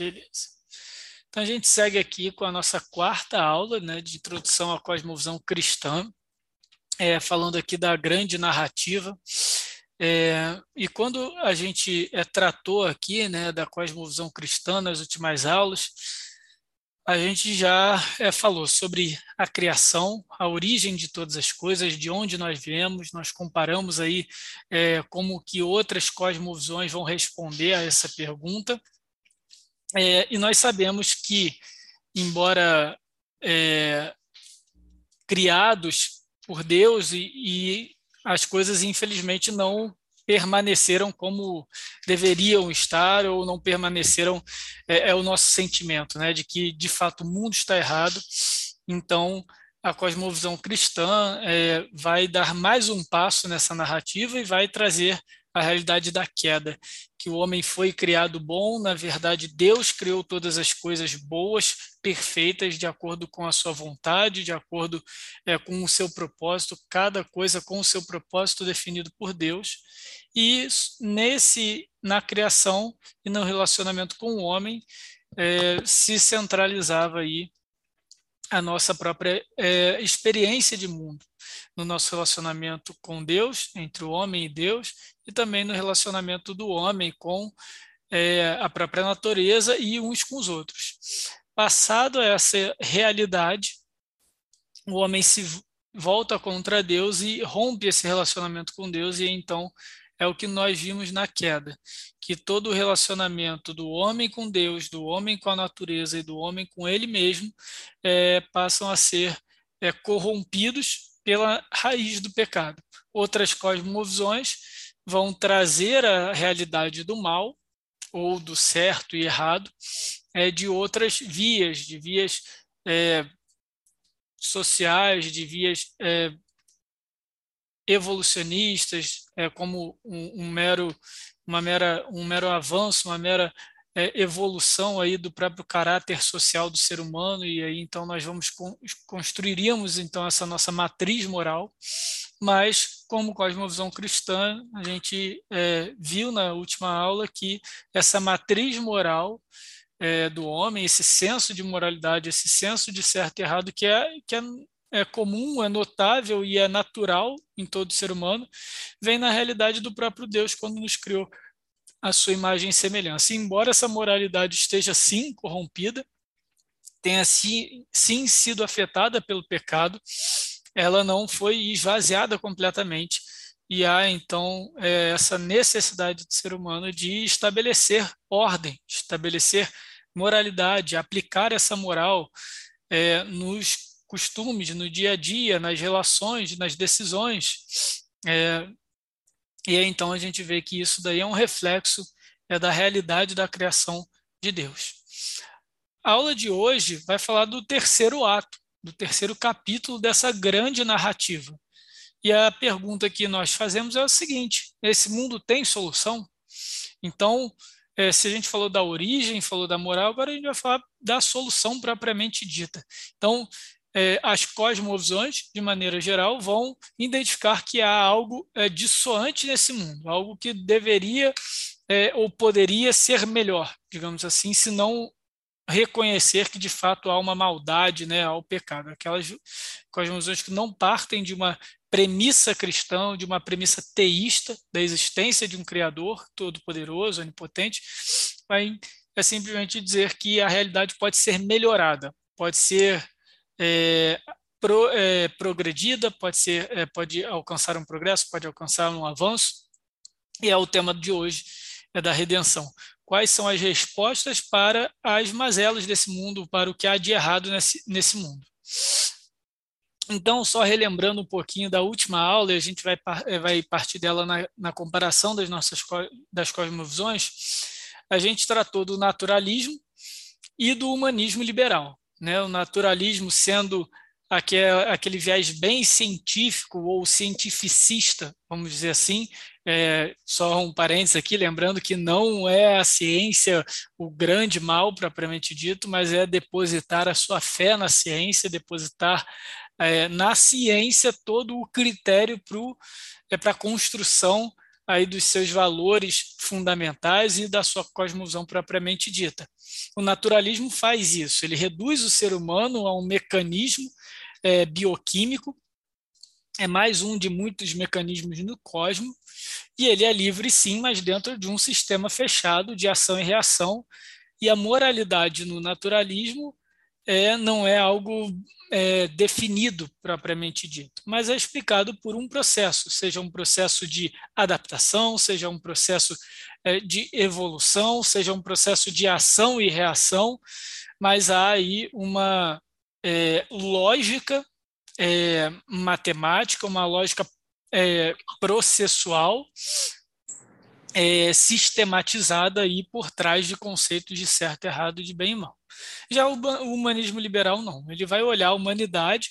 Beleza. Então a gente segue aqui com a nossa quarta aula né, de introdução à cosmovisão cristã, é, falando aqui da grande narrativa. É, e quando a gente é, tratou aqui né, da cosmovisão cristã nas últimas aulas, a gente já é, falou sobre a criação, a origem de todas as coisas, de onde nós viemos, nós comparamos aí é, como que outras cosmovisões vão responder a essa pergunta. É, e nós sabemos que, embora é, criados por Deus, e, e as coisas infelizmente não permaneceram como deveriam estar ou não permaneceram é, é, o nosso sentimento, né, de que de fato o mundo está errado. Então a cosmovisão cristã é, vai dar mais um passo nessa narrativa e vai trazer a realidade da queda, que o homem foi criado bom, na verdade Deus criou todas as coisas boas, perfeitas, de acordo com a sua vontade, de acordo é, com o seu propósito, cada coisa com o seu propósito definido por Deus. E nesse, na criação e no relacionamento com o homem, é, se centralizava aí a nossa própria é, experiência de mundo, no nosso relacionamento com Deus, entre o homem e Deus, e também no relacionamento do homem com é, a própria natureza e uns com os outros. Passado essa realidade, o homem se volta contra Deus e rompe esse relacionamento com Deus, e então é o que nós vimos na queda, que todo o relacionamento do homem com Deus, do homem com a natureza e do homem com ele mesmo é, passam a ser é, corrompidos pela raiz do pecado. Outras cosmovisões vão trazer a realidade do mal ou do certo e errado é, de outras vias, de vias é, sociais, de vias é, evolucionistas, é, como um, um, mero, uma mera, um mero avanço, uma mera é, evolução aí do próprio caráter social do ser humano e aí então nós vamos construiríamos então essa nossa matriz moral, mas como cosmovisão cristã a gente é, viu na última aula que essa matriz moral é, do homem, esse senso de moralidade, esse senso de certo e errado que é que é é comum, é notável e é natural em todo ser humano, vem na realidade do próprio Deus quando nos criou a sua imagem e semelhança. Embora essa moralidade esteja sim corrompida, tenha sim, sim sido afetada pelo pecado, ela não foi esvaziada completamente. E há então é, essa necessidade do ser humano de estabelecer ordem, estabelecer moralidade, aplicar essa moral é, nos costumes, no dia a dia, nas relações, nas decisões. É, e aí, então a gente vê que isso daí é um reflexo é, da realidade da criação de Deus. A aula de hoje vai falar do terceiro ato, do terceiro capítulo dessa grande narrativa. E a pergunta que nós fazemos é o seguinte: esse mundo tem solução? Então, é, se a gente falou da origem, falou da moral, agora a gente vai falar da solução propriamente dita. Então, é, as cosmovisões, de maneira geral, vão identificar que há algo é, dissoante nesse mundo, algo que deveria é, ou poderia ser melhor, digamos assim, se não reconhecer que de fato há uma maldade, né, ao pecado. Aquelas cosmovisões que não partem de uma premissa cristã, de uma premissa teísta da existência de um Criador todo-poderoso, onipotente, vai é simplesmente dizer que a realidade pode ser melhorada, pode ser é, pro, é, progredida, pode ser, é, pode alcançar um progresso, pode alcançar um avanço. E é o tema de hoje, é da redenção. Quais são as respostas para as mazelas desse mundo, para o que há de errado nesse, nesse mundo? Então, só relembrando um pouquinho da última aula, a gente vai, é, vai partir dela na, na comparação das nossas das cosmovisões, a gente tratou do naturalismo e do humanismo liberal né? o naturalismo sendo aquele, aquele viés bem científico ou cientificista, vamos dizer assim. É, só um parênteses aqui, lembrando que não é a ciência o grande mal propriamente dito, mas é depositar a sua fé na ciência, depositar é, na ciência todo o critério para é, a construção aí dos seus valores fundamentais e da sua cosmovisão propriamente dita. O naturalismo faz isso, ele reduz o ser humano a um mecanismo é, bioquímico, é mais um de muitos mecanismos no cosmos, e ele é livre sim, mas dentro de um sistema fechado de ação e reação, e a moralidade no naturalismo é, não é algo é, definido propriamente dito, mas é explicado por um processo, seja um processo de adaptação, seja um processo é, de evolução, seja um processo de ação e reação, mas há aí uma é, lógica é, matemática, uma lógica é, processual é, sistematizada aí por trás de conceitos de certo, errado, de bem e mal. Já o, o humanismo liberal não, ele vai olhar a humanidade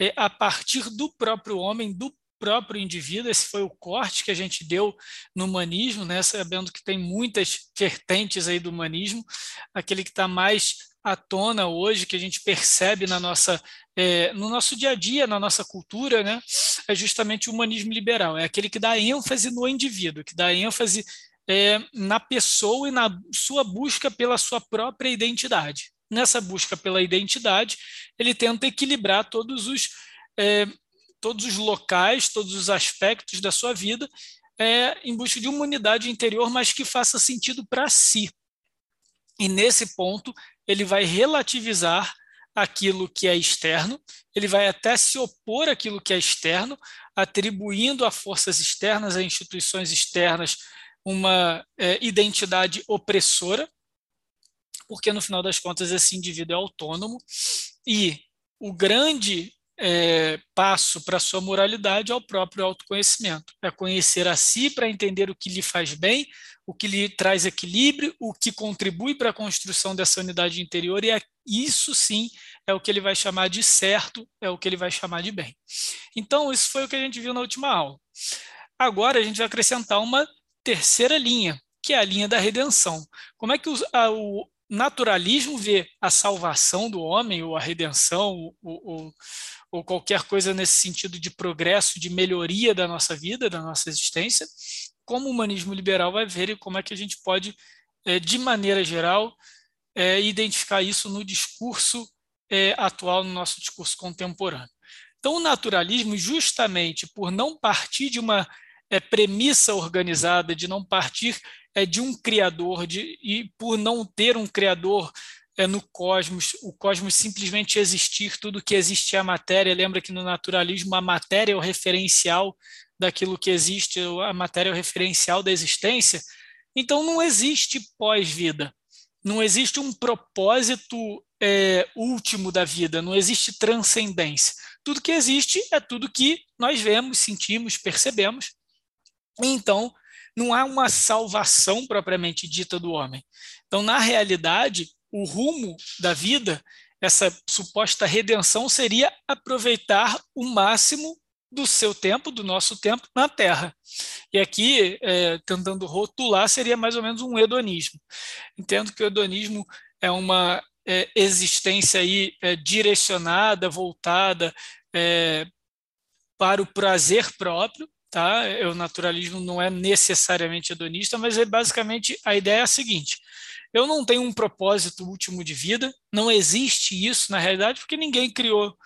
é, a partir do próprio homem, do próprio indivíduo. Esse foi o corte que a gente deu no humanismo, né, sabendo que tem muitas vertentes aí do humanismo, aquele que está mais à tona hoje, que a gente percebe na nossa, é, no nosso dia a dia, na nossa cultura, né, é justamente o humanismo liberal. É aquele que dá ênfase no indivíduo, que dá ênfase é, na pessoa e na sua busca pela sua própria identidade. Nessa busca pela identidade, ele tenta equilibrar todos os, é, todos os locais, todos os aspectos da sua vida é, em busca de uma unidade interior, mas que faça sentido para si. E nesse ponto, ele vai relativizar aquilo que é externo, ele vai até se opor àquilo que é externo, atribuindo a forças externas, a instituições externas, uma é, identidade opressora, porque no final das contas esse indivíduo é autônomo e o grande é, passo para sua moralidade é o próprio autoconhecimento. É conhecer a si para entender o que lhe faz bem, o que lhe traz equilíbrio, o que contribui para a construção dessa unidade interior, e é, isso sim é o que ele vai chamar de certo, é o que ele vai chamar de bem. Então, isso foi o que a gente viu na última aula. Agora, a gente vai acrescentar uma terceira linha, que é a linha da redenção. Como é que o, a, o naturalismo vê a salvação do homem, ou a redenção, ou, ou, ou qualquer coisa nesse sentido de progresso, de melhoria da nossa vida, da nossa existência, como o humanismo liberal vai ver e como é que a gente pode, é, de maneira geral, é, identificar isso no discurso é, atual, no nosso discurso contemporâneo. Então, o naturalismo, justamente por não partir de uma premissa organizada, de não partir de um criador, de, e por não ter um criador no cosmos, o cosmos simplesmente existir, tudo que existe é a matéria. Lembra que no naturalismo a matéria é o referencial daquilo que existe, a matéria referencial da existência. Então não existe pós-vida, não existe um propósito é, último da vida, não existe transcendência. Tudo que existe é tudo que nós vemos, sentimos, percebemos, então, não há uma salvação propriamente dita do homem. Então, na realidade, o rumo da vida, essa suposta redenção, seria aproveitar o máximo do seu tempo, do nosso tempo, na Terra. E aqui, é, tentando rotular, seria mais ou menos um hedonismo. Entendo que o hedonismo é uma é, existência aí é, direcionada, voltada é, para o prazer próprio, tá? O naturalismo não é necessariamente hedonista, mas é basicamente a ideia é a seguinte: eu não tenho um propósito último de vida, não existe isso na realidade, porque ninguém criou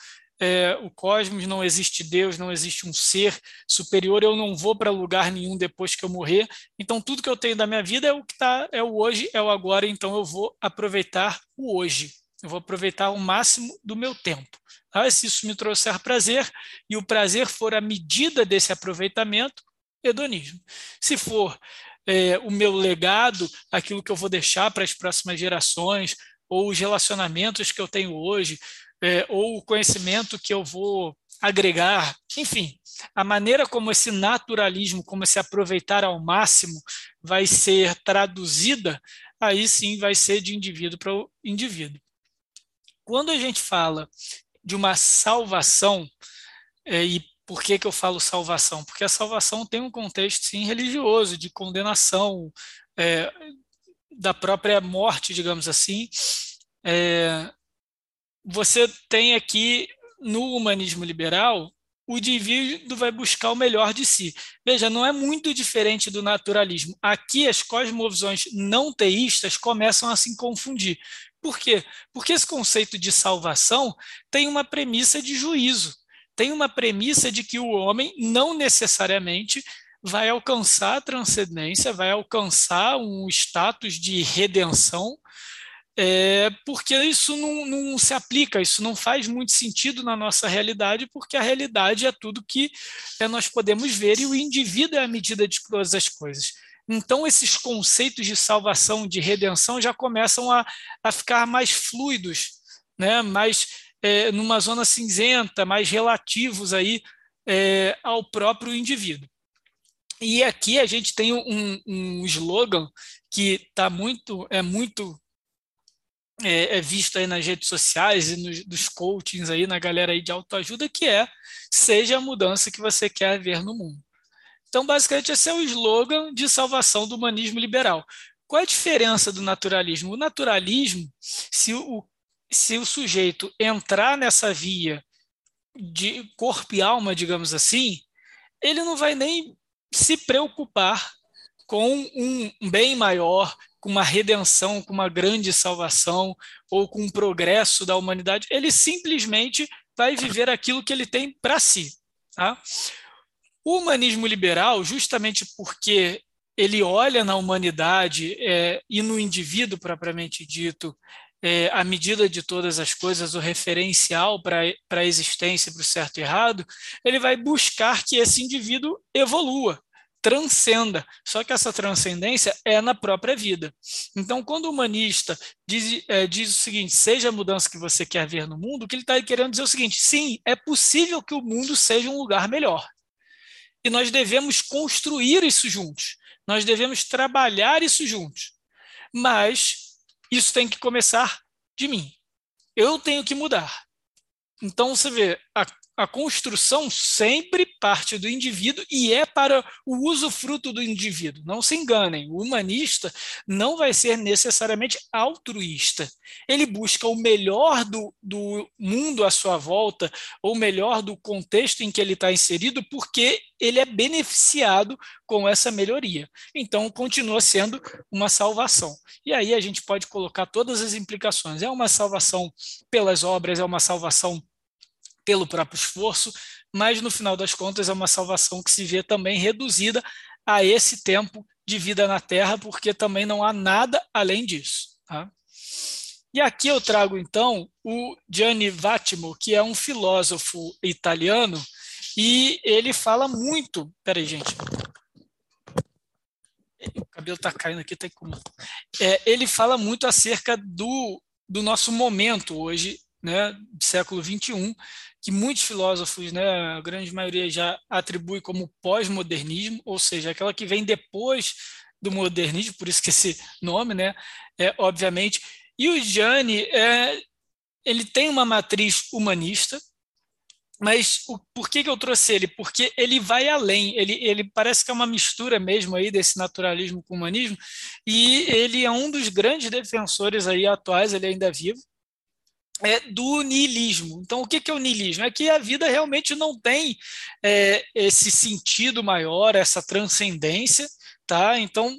é, o cosmos, não existe Deus, não existe um ser superior, eu não vou para lugar nenhum depois que eu morrer. Então, tudo que eu tenho da minha vida é o que está, é o hoje, é o agora, então eu vou aproveitar o hoje. Eu vou aproveitar o máximo do meu tempo. Ah, se isso me trouxer prazer e o prazer for a medida desse aproveitamento, hedonismo. Se for é, o meu legado, aquilo que eu vou deixar para as próximas gerações, ou os relacionamentos que eu tenho hoje, é, ou o conhecimento que eu vou agregar, enfim, a maneira como esse naturalismo, como esse aproveitar ao máximo vai ser traduzida, aí sim vai ser de indivíduo para indivíduo. Quando a gente fala de uma salvação, é, e por que, que eu falo salvação? Porque a salvação tem um contexto, sim, religioso, de condenação, é, da própria morte, digamos assim. É, você tem aqui, no humanismo liberal, o indivíduo vai buscar o melhor de si. Veja, não é muito diferente do naturalismo. Aqui as cosmovisões não teístas começam a se confundir. Por quê? Porque esse conceito de salvação tem uma premissa de juízo, tem uma premissa de que o homem não necessariamente vai alcançar a transcendência, vai alcançar um status de redenção, é, porque isso não, não, se aplica, isso não faz muito sentido na nossa realidade, porque a realidade é tudo que é, nós podemos ver e o indivíduo é a medida de todas as coisas. Então, esses conceitos de salvação, de redenção, já começam a, a ficar mais fluidos, né? mais é, numa zona cinzenta, mais relativos aí, é, ao próprio indivíduo. E aqui a gente tem um, um slogan que tá muito, é muito é, é, visto aí nas redes sociais e nos dos coachings aí, na galera aí de autoajuda, que é seja a mudança que você quer ver no mundo. Então, basicamente, esse é o slogan de salvação do humanismo liberal. Qual é a diferença do naturalismo? O naturalismo, se o, se o sujeito entrar nessa via de corpo e alma, digamos assim, ele não vai nem se preocupar com um bem maior, com uma redenção, com uma grande salvação ou com um progresso da humanidade. Ele simplesmente vai viver aquilo que ele tem para si. Tá? O humanismo liberal, justamente porque ele olha na humanidade é, e no indivíduo propriamente dito é, a medida de todas as coisas, o referencial para a existência, para o certo e errado, ele vai buscar que esse indivíduo evolua, transcenda. Só que essa transcendência é na própria vida. Então, quando o humanista diz, é, diz o seguinte: seja a mudança que você quer ver no mundo, o que ele está querendo dizer é o seguinte: sim, é possível que o mundo seja um lugar melhor e nós devemos construir isso juntos. Nós devemos trabalhar isso juntos. Mas isso tem que começar de mim. Eu tenho que mudar. Então você vê, a a construção sempre parte do indivíduo e é para o uso fruto do indivíduo. Não se enganem, o humanista não vai ser necessariamente altruísta. Ele busca o melhor do, do mundo à sua volta, ou melhor do contexto em que ele está inserido, porque ele é beneficiado com essa melhoria. Então, continua sendo uma salvação. E aí a gente pode colocar todas as implicações. É uma salvação pelas obras, é uma salvação pelo próprio esforço, mas no final das contas é uma salvação que se vê também reduzida a esse tempo de vida na Terra, porque também não há nada além disso. Tá? E aqui eu trago então o Gianni Vattimo, que é um filósofo italiano, e ele fala muito. Peraí, gente. O cabelo está caindo aqui, tem como. É, ele fala muito acerca do, do nosso momento hoje, né, século 21, que muitos filósofos, né, a grande maioria já atribui como pós-modernismo, ou seja, aquela que vem depois do modernismo, por isso que esse nome, né, é, obviamente. E o Gianni, é, ele tem uma matriz humanista, mas o, por que, que eu trouxe ele? Porque ele vai além, ele, ele parece que é uma mistura mesmo aí desse naturalismo com humanismo, e ele é um dos grandes defensores aí atuais, ele ainda é vivo, é, do niilismo. Então, o que, é o niilismo? É que a vida realmente não tem é, esse sentido maior, essa transcendência, tá? Então,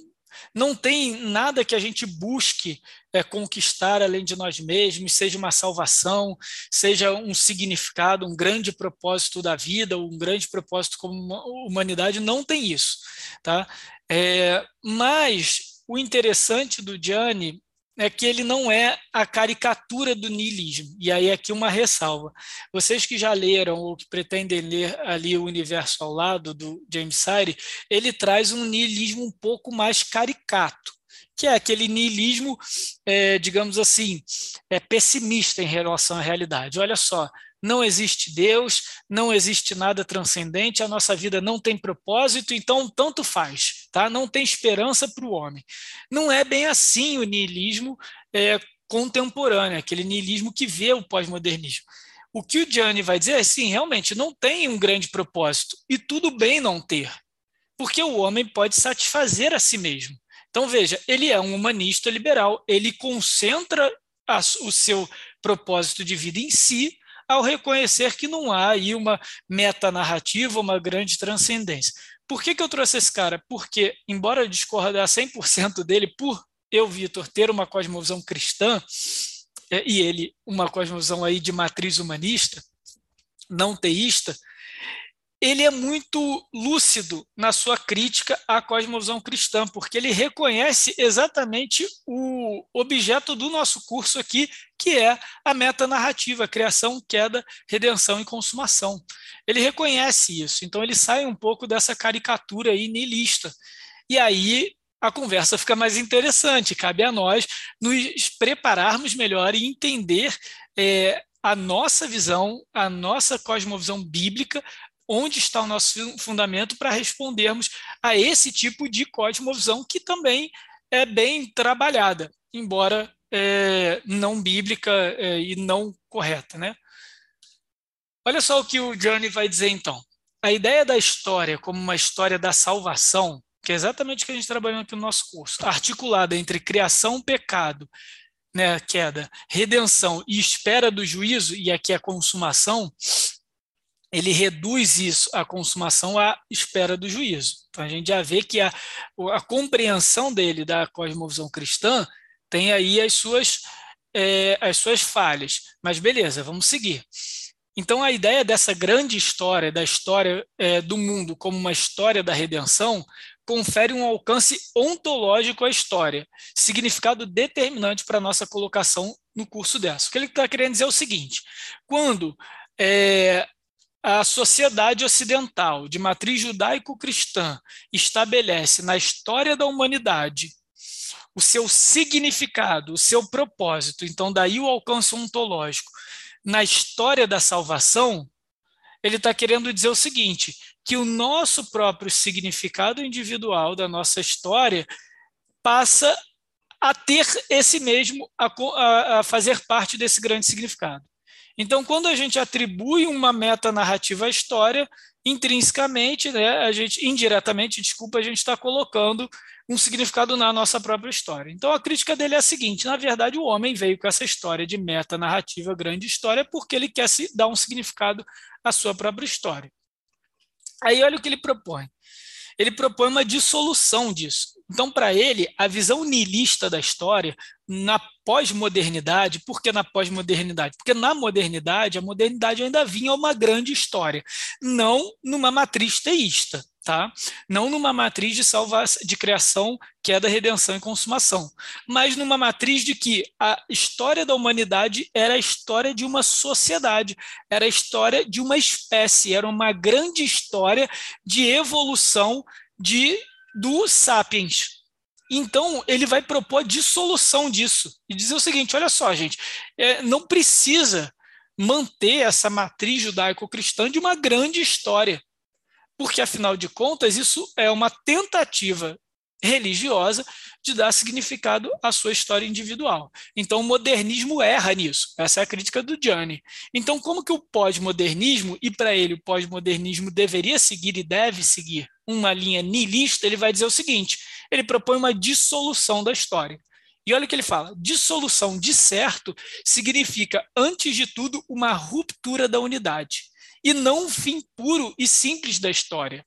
não tem nada que a gente busque é, conquistar além de nós mesmos, seja uma salvação, seja um significado, um grande propósito da vida, um grande propósito como humanidade, não tem isso, tá? É, mas o interessante do Gianni é que ele não é a caricatura do niilismo. E aí aqui uma ressalva. Vocês que já leram ou que pretendem ler ali o Universo ao lado do James Sire, ele traz um niilismo um pouco mais caricato, que é aquele niilismo, é, digamos assim, é pessimista em relação à realidade. Olha só, não existe Deus, não existe nada transcendente, a nossa vida não tem propósito, então tanto faz, tá? Não tem esperança para o homem. Não é bem assim o niilismo é, contemporâneo, aquele niilismo que vê o pós-modernismo. O que o Gianni vai dizer é sim, realmente não tem um grande propósito e tudo bem não ter, porque o homem pode satisfazer a si mesmo. Então veja, ele é um humanista liberal, ele concentra a, o seu propósito de vida em si ao reconhecer que não há aí uma metanarrativa, uma grande transcendência. Por que, que eu trouxe esse cara? Porque, embora eu discordar 100% dele, por eu, Vitor, ter uma cosmovisão cristã, é, e ele uma cosmovisão aí de matriz humanista, não teísta, ele é muito lúcido na sua crítica à cosmovisão cristã, porque ele reconhece exatamente o objeto do nosso curso aqui, que é a metanarrativa, criação, queda, redenção e consumação. Ele reconhece isso, então ele sai um pouco dessa caricatura aí nihilista. E aí a conversa fica mais interessante, cabe a nós nos prepararmos melhor e entender é, a nossa visão, a nossa cosmovisão bíblica onde está o nosso fundamento para respondermos a esse tipo de cosmovisão que também é bem trabalhada, embora é, não bíblica é, e não correta. Né? Olha só o que o Johnny vai dizer então. A ideia da história como uma história da salvação, que é exatamente o que a gente trabalhou aqui no nosso curso, articulada entre criação, pecado, né, queda, redenção e espera do juízo, e aqui a consumação, ele reduz isso, a consumação, à espera do juízo. Então a gente já vê que a, a compreensão dele da cosmovisão cristã tem aí as suas, é, as suas falhas. Mas beleza, vamos seguir. Então a ideia dessa grande história, da história é, do mundo como uma história da redenção, confere um alcance ontológico à história, significado determinante para a nossa colocação no curso dessa. O que ele está querendo dizer é o seguinte: quando é, a sociedade ocidental, de matriz judaico-cristã, estabelece na história da humanidade o seu significado, o seu propósito, então daí o alcance ontológico, na história da salvação, ele está querendo dizer o seguinte: que o nosso próprio significado individual da nossa história passa a ter esse mesmo, a, a fazer parte desse grande significado. Então, quando a gente atribui uma metanarrativa à história, intrinsecamente, né, a gente, indiretamente, desculpa, a gente está colocando um significado na nossa própria história. Então, a crítica dele é a seguinte: na verdade, o homem veio com essa história de metanarrativa, grande história, porque ele quer se dar um significado à sua própria história. Aí, olha o que ele propõe. Ele propõe uma dissolução disso. Então, para ele, a visão niilista da história, na pós-modernidade, por que na pós-modernidade? Porque na modernidade, a modernidade ainda vinha uma grande história, não numa matriz teísta, tá? Não numa matriz de salvação, de criação, queda, redenção e consumação, mas numa matriz de que a história da humanidade era a história de uma sociedade, era a história de uma espécie, era uma grande história de evolução de do Sapiens. Então, ele vai propor a dissolução disso e dizer o seguinte: olha só, gente, é, não precisa manter essa matriz judaico-cristã de uma grande história, porque, afinal de contas, isso é uma tentativa religiosa de dar significado à sua história individual. Então, o modernismo erra nisso. Essa é a crítica do Gianni. Então, como que o pós-modernismo, e para ele o pós-modernismo deveria seguir e deve seguir uma linha nihilista, ele vai dizer o seguinte: ele propõe uma dissolução da história. E olha o que ele fala: dissolução de certo significa, antes de tudo, uma ruptura da unidade, e não um fim puro e simples da história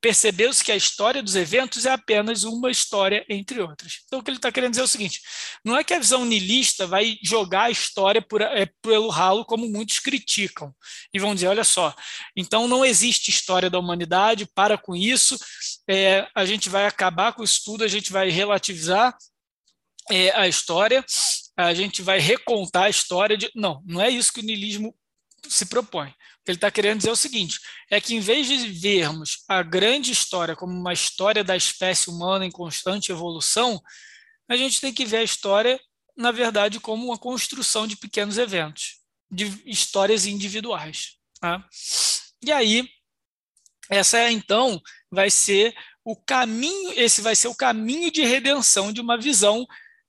percebeu-se que a história dos eventos é apenas uma história entre outras. Então, o que ele está querendo dizer é o seguinte: não é que a visão niilista vai jogar a história por, é, pelo ralo, como muitos criticam, e vão dizer: olha só, então não existe história da humanidade, para com isso, é, a gente vai acabar com o estudo, a gente vai relativizar é, a história, a gente vai recontar a história de. Não, não é isso que o niilismo se propõe ele está querendo dizer o seguinte: é que em vez de vermos a grande história como uma história da espécie humana em constante evolução, a gente tem que ver a história, na verdade, como uma construção de pequenos eventos, de histórias individuais. Tá? E aí, essa então vai ser o caminho, esse vai ser o caminho de redenção de uma visão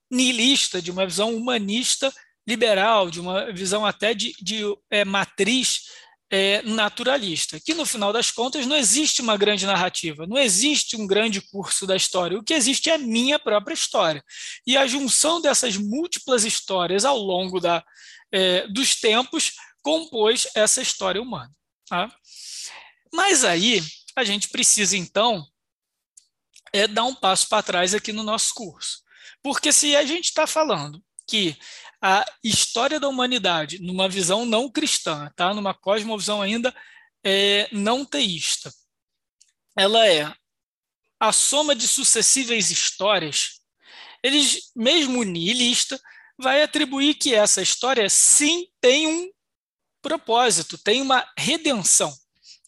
nihilista, de uma visão humanista liberal, de uma visão até de, de é, matriz é, naturalista, que no final das contas não existe uma grande narrativa, não existe um grande curso da história, o que existe é a minha própria história. E a junção dessas múltiplas histórias ao longo da, é, dos tempos compôs essa história humana. Tá? Mas aí a gente precisa, então, é dar um passo para trás aqui no nosso curso. Porque se a gente está falando que a história da humanidade, numa visão não cristã, tá? numa cosmovisão ainda é, não teísta, ela é a soma de sucessíveis histórias, eles, mesmo nihilista, vai atribuir que essa história sim tem um propósito, tem uma redenção.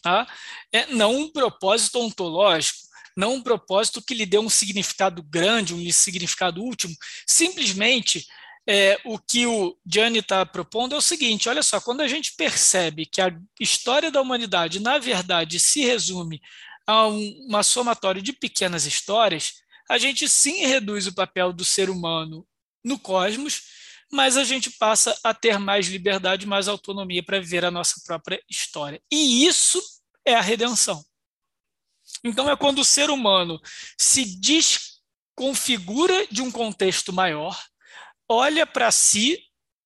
Tá? É, não um propósito ontológico, não um propósito que lhe dê um significado grande, um significado último. Simplesmente, é, o que o Gianni está propondo é o seguinte: olha só, quando a gente percebe que a história da humanidade, na verdade, se resume a um, uma somatória de pequenas histórias, a gente sim reduz o papel do ser humano no cosmos, mas a gente passa a ter mais liberdade, mais autonomia para viver a nossa própria história. E isso é a redenção. Então é quando o ser humano se desconfigura de um contexto maior, olha para si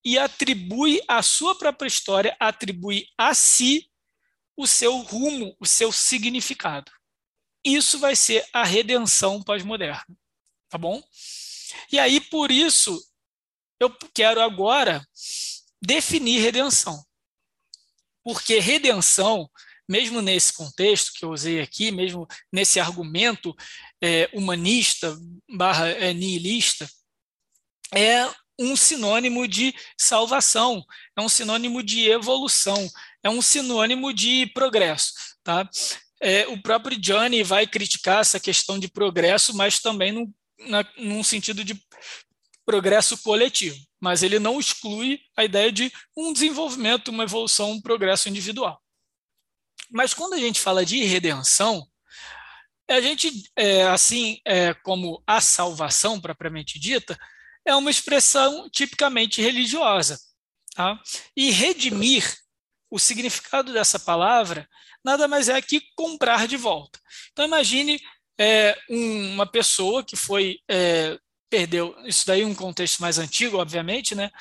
e atribui à sua própria história, atribui a si o seu rumo, o seu significado. Isso vai ser a redenção pós-moderna, tá bom? E aí, por isso, eu quero agora definir redenção. Porque redenção, mesmo nesse contexto que eu usei aqui, mesmo nesse argumento é, humanista barra é, nihilista, é um sinônimo de salvação, é um sinônimo de evolução, é um sinônimo de progresso. Tá? É, o próprio Johnny vai criticar essa questão de progresso, mas também num, na, num sentido de progresso coletivo. Mas ele não exclui a ideia de um desenvolvimento, uma evolução, um progresso individual. Mas quando a gente fala de redenção, a gente, é, assim é, como a salvação propriamente dita, é uma expressão tipicamente religiosa. Tá? E redimir, o significado dessa palavra, nada mais é que comprar de volta. Então, imagine é, um, uma pessoa que foi, é, perdeu, isso daí é um contexto mais antigo, obviamente, né?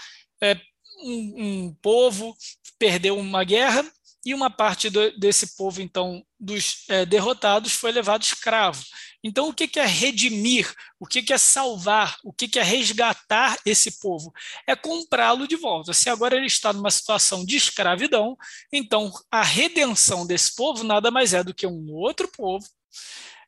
É, um, um, povo perdeu uma guerra e uma parte do, desse povo, então, dos é, derrotados, foi levado escravo. Então, o que é redimir? O que é salvar? O que é resgatar esse povo? É comprá-lo de volta. Se agora ele está numa situação de escravidão, então a redenção desse povo nada mais é do que um outro povo,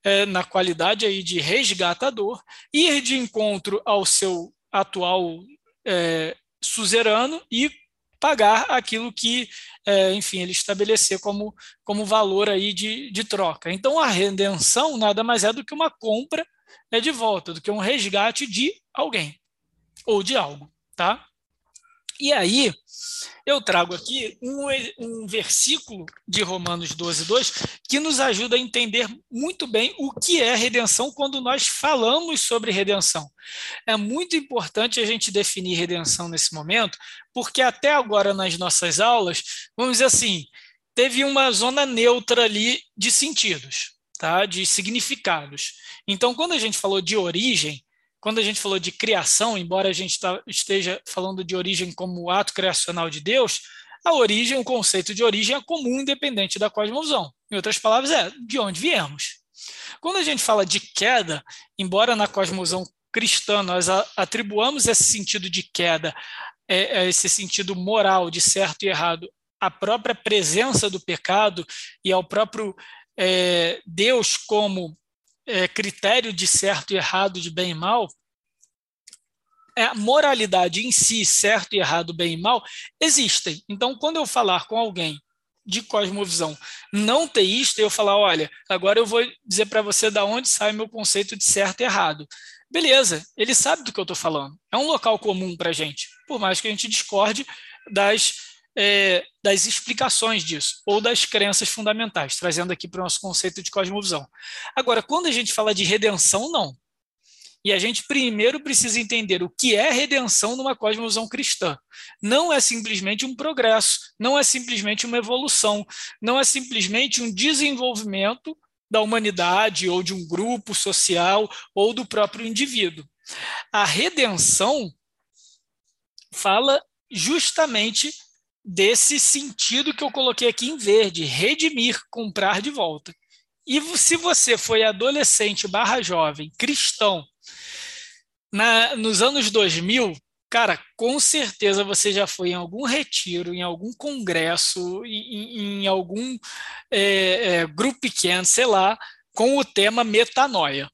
é, na qualidade aí de resgatador, ir de encontro ao seu atual é, suzerano e pagar aquilo que, é, enfim, ele estabelecer como, como valor aí de, de troca. Então, a redenção nada mais é do que uma compra né, de volta, do que um resgate de alguém ou de algo, tá? E aí, eu trago aqui um, um versículo de Romanos 12, 2, que nos ajuda a entender muito bem o que é redenção quando nós falamos sobre redenção. É muito importante a gente definir redenção nesse momento, porque até agora nas nossas aulas, vamos dizer assim, teve uma zona neutra ali de sentidos, tá? de significados. Então, quando a gente falou de origem, quando a gente falou de criação, embora a gente tá, esteja falando de origem como ato criacional de Deus, a origem, o conceito de origem é comum independente da cosmovisão. Em outras palavras, é de onde viemos. Quando a gente fala de queda, embora na cosmovisão cristã nós atribuamos esse sentido de queda, é, é esse sentido moral de certo e errado, à própria presença do pecado e ao próprio é, Deus como é, critério de certo e errado, de bem e mal, é, a moralidade em si, certo e errado, bem e mal, existem. Então, quando eu falar com alguém de cosmovisão não teísta, eu falar, olha, agora eu vou dizer para você da onde sai meu conceito de certo e errado. Beleza, ele sabe do que eu estou falando. É um local comum para a gente, por mais que a gente discorde das é, das explicações disso, ou das crenças fundamentais, trazendo aqui para o nosso conceito de cosmovisão. Agora, quando a gente fala de redenção, não. E a gente primeiro precisa entender o que é redenção numa cosmovisão cristã. Não é simplesmente um progresso, não é simplesmente uma evolução, não é simplesmente um desenvolvimento da humanidade ou de um grupo social ou do próprio indivíduo. A redenção fala justamente desse sentido que eu coloquei aqui em verde, redimir, comprar de volta. E se você foi adolescente barra jovem, cristão, na, nos anos 2000, cara, com certeza você já foi em algum retiro, em algum congresso, em, em algum é, é, grupo pequeno, sei lá, com o tema metanoia,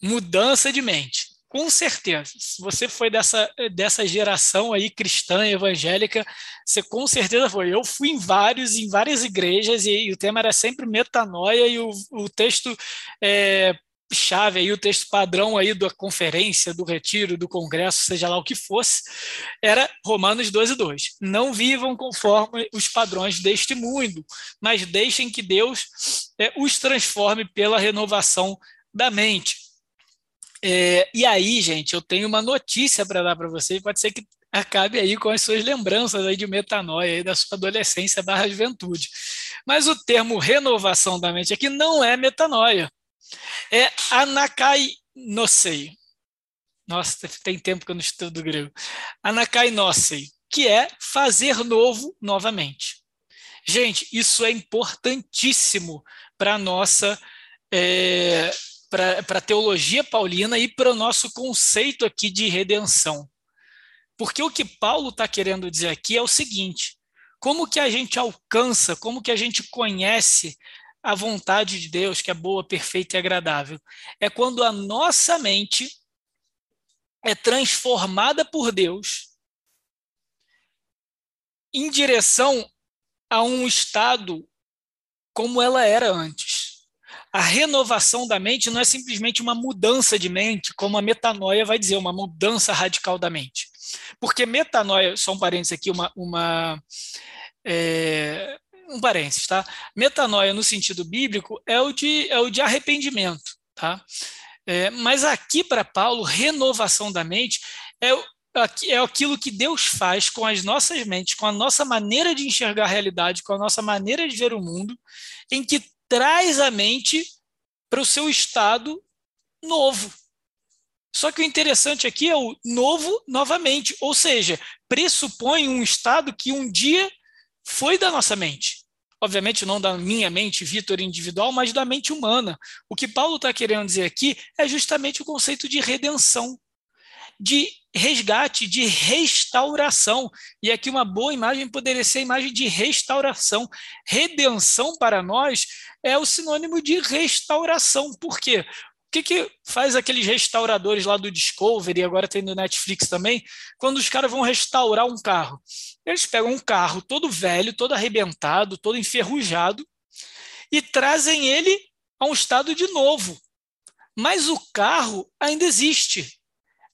mudança de mente. Com certeza. Se você foi dessa, dessa geração aí cristã, evangélica, você com certeza foi. Eu fui em vários, em várias igrejas, e, e o tema era sempre metanoia, e o, o texto é, chave aí, o texto padrão aí da conferência, do retiro, do congresso, seja lá o que fosse, era Romanos 12, 2. Não vivam conforme os padrões deste mundo, mas deixem que Deus é, os transforme pela renovação da mente. É, e aí, gente, eu tenho uma notícia para dar para vocês, pode ser que acabe aí com as suas lembranças aí de metanoia, aí da sua adolescência barra juventude. Mas o termo renovação da mente aqui não é metanoia, é anakainosei. Nossa, tem tempo que eu não estudo grego. Anakainosei, que é fazer novo novamente. Gente, isso é importantíssimo para a nossa é, para a teologia paulina e para o nosso conceito aqui de redenção. Porque o que Paulo está querendo dizer aqui é o seguinte: como que a gente alcança, como que a gente conhece a vontade de Deus, que é boa, perfeita e agradável? É quando a nossa mente é transformada por Deus em direção a um estado como ela era antes a renovação da mente não é simplesmente uma mudança de mente, como a metanoia vai dizer, uma mudança radical da mente. Porque metanoia, só um parênteses aqui, uma, uma é, um parênteses, tá? Metanoia no sentido bíblico é o de, é o de arrependimento, tá? É, mas aqui para Paulo, renovação da mente é, é aquilo que Deus faz com as nossas mentes, com a nossa maneira de enxergar a realidade, com a nossa maneira de ver o mundo, em que traz a mente para o seu estado novo. Só que o interessante aqui é o novo novamente, ou seja, pressupõe um estado que um dia foi da nossa mente. Obviamente, não da minha mente, Vitor, individual, mas da mente humana. O que Paulo está querendo dizer aqui é justamente o conceito de redenção de resgate, de restauração. E aqui uma boa imagem poderia ser a imagem de restauração. Redenção para nós é o sinônimo de restauração. Por quê? O que, que faz aqueles restauradores lá do Discovery, agora tem no Netflix também, quando os caras vão restaurar um carro? Eles pegam um carro todo velho, todo arrebentado, todo enferrujado, e trazem ele a um estado de novo. Mas o carro ainda existe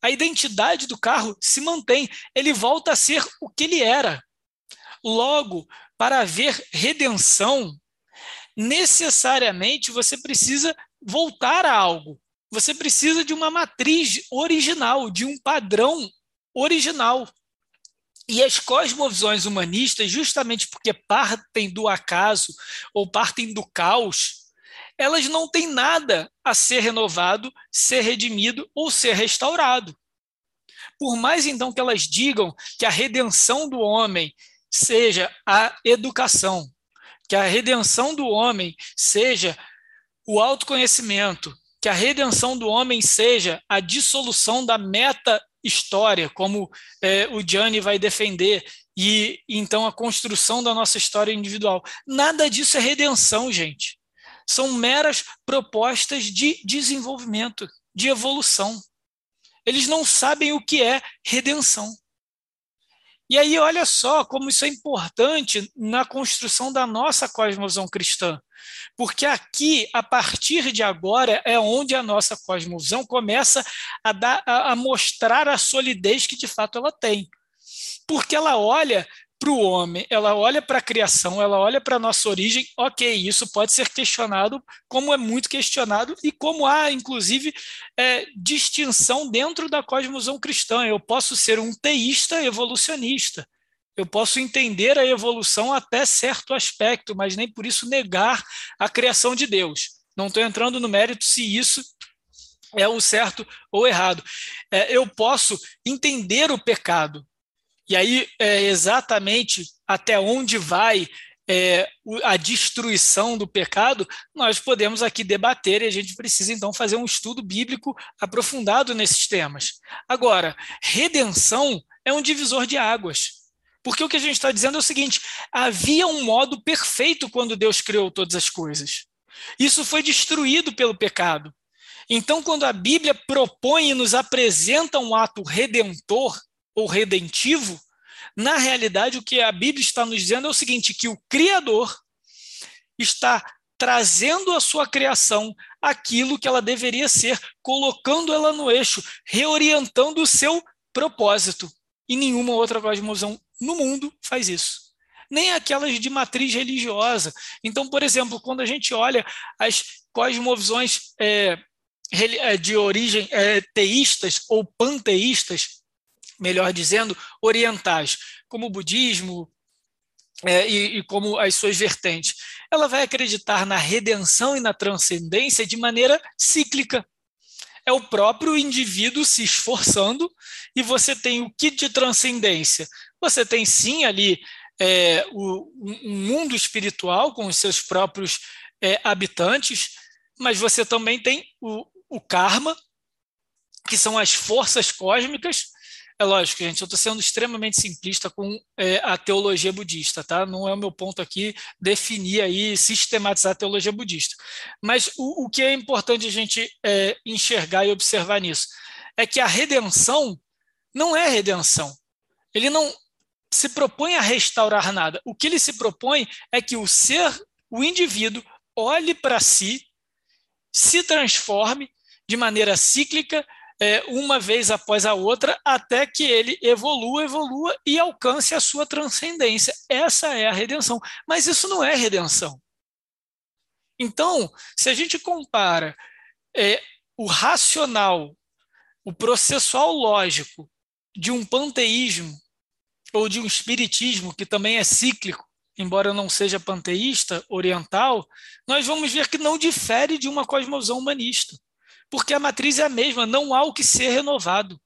a identidade do carro se mantém, ele volta a ser o que ele era. Logo, para haver redenção, necessariamente você precisa voltar a algo. Você precisa de uma matriz original, de um padrão original. E as cosmovisões humanistas, justamente porque partem do acaso ou partem do caos, elas não têm nada a ser renovado, ser redimido ou ser restaurado. Por mais então que elas digam que a redenção do homem seja a educação, que a redenção do homem seja o autoconhecimento, que a redenção do homem seja a dissolução da meta história, como é, o Gianni vai defender, e então a construção da nossa história individual. Nada disso é redenção, gente são meras propostas de desenvolvimento, de evolução. Eles não sabem o que é redenção. E aí, olha só como isso é importante na construção da nossa cosmovisão cristã. Porque aqui, a partir de agora, é onde a nossa cosmovisão começa a, dar, a, a mostrar a solidez que de fato ela tem. Porque ela olha para o homem, ela olha para a criação, ela olha para a nossa origem, ok, isso pode ser questionado, como é muito questionado, e como há, inclusive, é, distinção dentro da cosmovisão cristã. Eu posso ser um teísta evolucionista, eu posso entender a evolução até certo aspecto, mas nem por isso negar a criação de Deus. Não estou entrando no mérito se isso é o certo ou errado. É, eu posso entender o pecado, E aí é exatamente até onde vai é, a destruição do pecado, nós podemos aqui debater e a gente precisa então fazer um estudo bíblico aprofundado nesses temas. Agora, redenção é um divisor de águas. Porque o que a gente está dizendo é o seguinte: havia um modo perfeito quando Deus criou todas as coisas. Isso foi destruído pelo pecado. Então, quando a Bíblia propõe e nos apresenta um ato redentor ou redentivo, na realidade o que a Bíblia está nos dizendo é o seguinte: que o Criador está trazendo à sua criação aquilo que ela deveria ser, colocando ela no eixo, reorientando o seu propósito. E nenhuma outra cosmovisão no mundo faz isso. Nem aquelas de matriz religiosa. Então, por exemplo, quando a gente olha as cosmovisões é, de origem é, teístas ou panteístas, melhor dizendo, orientais, como o budismo é, e, e como as suas vertentes, ela vai acreditar na redenção e na transcendência de maneira cíclica é o próprio indivíduo se esforçando, e você tem o kit de transcendência. Você tem sim ali é, o, um mundo espiritual com os seus próprios é, habitantes, mas você também tem o, o karma, que são as forças cósmicas, é lógico, gente, eu estou sendo extremamente simplista com é, a teologia budista, tá? Não é o meu ponto aqui definir aí, sistematizar a teologia budista. Mas o, o que é importante a gente é, enxergar e observar nisso é que a redenção não é redenção. Ele não se propõe a restaurar nada. O que ele se propõe é que o ser, o indivíduo, olhe para si, se transforme de maneira cíclica é, uma vez após a outra, até que ele evolua, evolua e alcance a sua transcendência. Essa é a redenção. Mas isso não é redenção. Então, se a gente compara é, o racional, o processual lógico de um panteísmo ou de um espiritismo que também é cíclico, embora não seja panteísta, oriental, nós vamos ver que não difere de uma cosmovisão humanista porque a matriz é a mesma, não há o que ser renovado.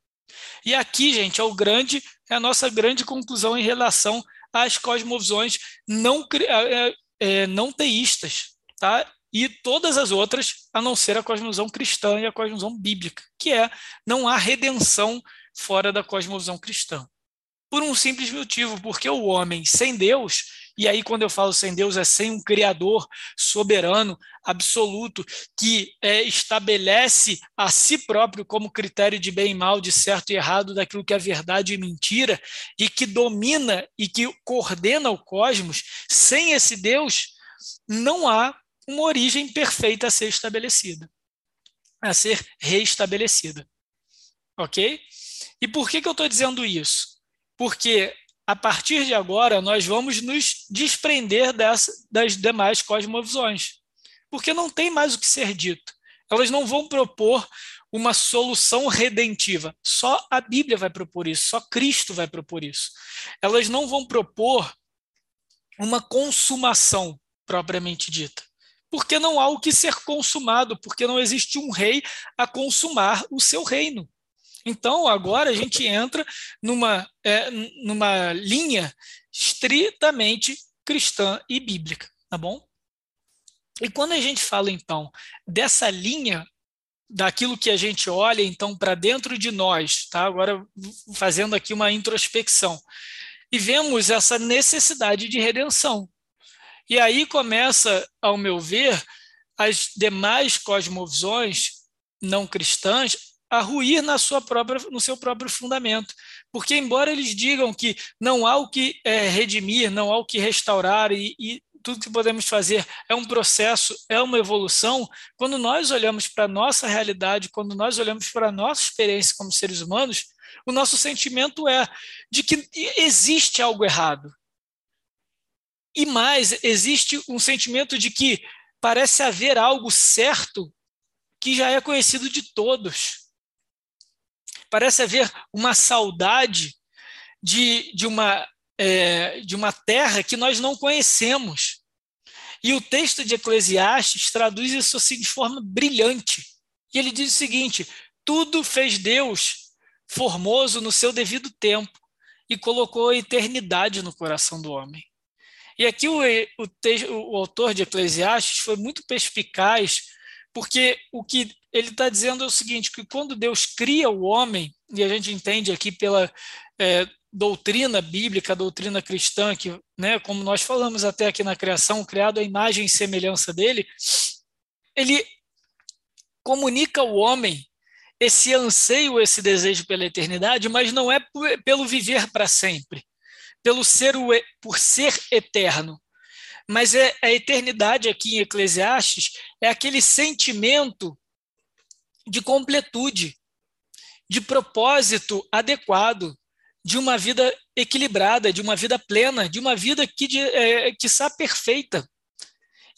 E aqui, gente, é o grande, é a nossa grande conclusão em relação às cosmovisões não, é, é, não teístas, tá? E todas as outras, a não ser a cosmovisão cristã e a cosmovisão bíblica, que é não há redenção fora da cosmovisão cristã. Por um simples motivo, porque o homem sem Deus e aí, quando eu falo sem Deus, é sem um Criador soberano, absoluto, que é, estabelece a si próprio como critério de bem e mal, de certo e errado, daquilo que é verdade e mentira, e que domina e que coordena o cosmos. Sem esse Deus, não há uma origem perfeita a ser estabelecida, a ser reestabelecida. Ok? E por que, que eu estou dizendo isso? Porque a partir de agora, nós vamos nos desprender dessa, das demais cosmovisões, porque não tem mais o que ser dito. Elas não vão propor uma solução redentiva. Só a Bíblia vai propor isso, só Cristo vai propor isso. Elas não vão propor uma consumação propriamente dita. Porque não há o que ser consumado, porque não existe um rei a consumar o seu reino. Então, agora a gente entra numa, é, numa linha estritamente cristã e bíblica, tá bom? E quando a gente fala, então, dessa linha daquilo que a gente olha, então, para dentro de nós, tá? Agora, fazendo aqui uma introspecção, e vemos essa necessidade de redenção. E aí começa, ao meu ver, as demais cosmovisões não cristãs a ruir na sua própria, no seu próprio fundamento. Porque, embora eles digam que não há o que é, redimir, não há o que restaurar e, e tudo que podemos fazer é um processo, é uma evolução, quando nós olhamos para a nossa realidade, quando nós olhamos para a nossa experiência como seres humanos, o nosso sentimento é de que existe algo errado. E mais, existe um sentimento de que parece haver algo certo que já é conhecido de todos. Parece haver uma saudade de, de, uma, é, de uma terra que nós não conhecemos. E o texto de Eclesiastes traduz isso assim de forma brilhante. E ele diz o seguinte: tudo fez Deus formoso no seu devido tempo. e colocou a eternidade no coração do homem. E aqui o, o, o autor de Eclesiastes foi muito perspicaz, porque o que ele está dizendo o seguinte: que quando Deus cria o homem, e a gente entende aqui pela é, doutrina bíblica, doutrina cristã, que, né, como nós falamos até aqui na criação, criado à imagem e semelhança dele, ele comunica ao homem esse anseio, esse desejo pela eternidade, mas não é pelo viver para sempre, pelo ser por ser eterno. Mas é a eternidade aqui em Eclesiastes é aquele sentimento de completude, de propósito adequado, de uma vida equilibrada, de uma vida plena, de uma vida que, de, é, que está perfeita.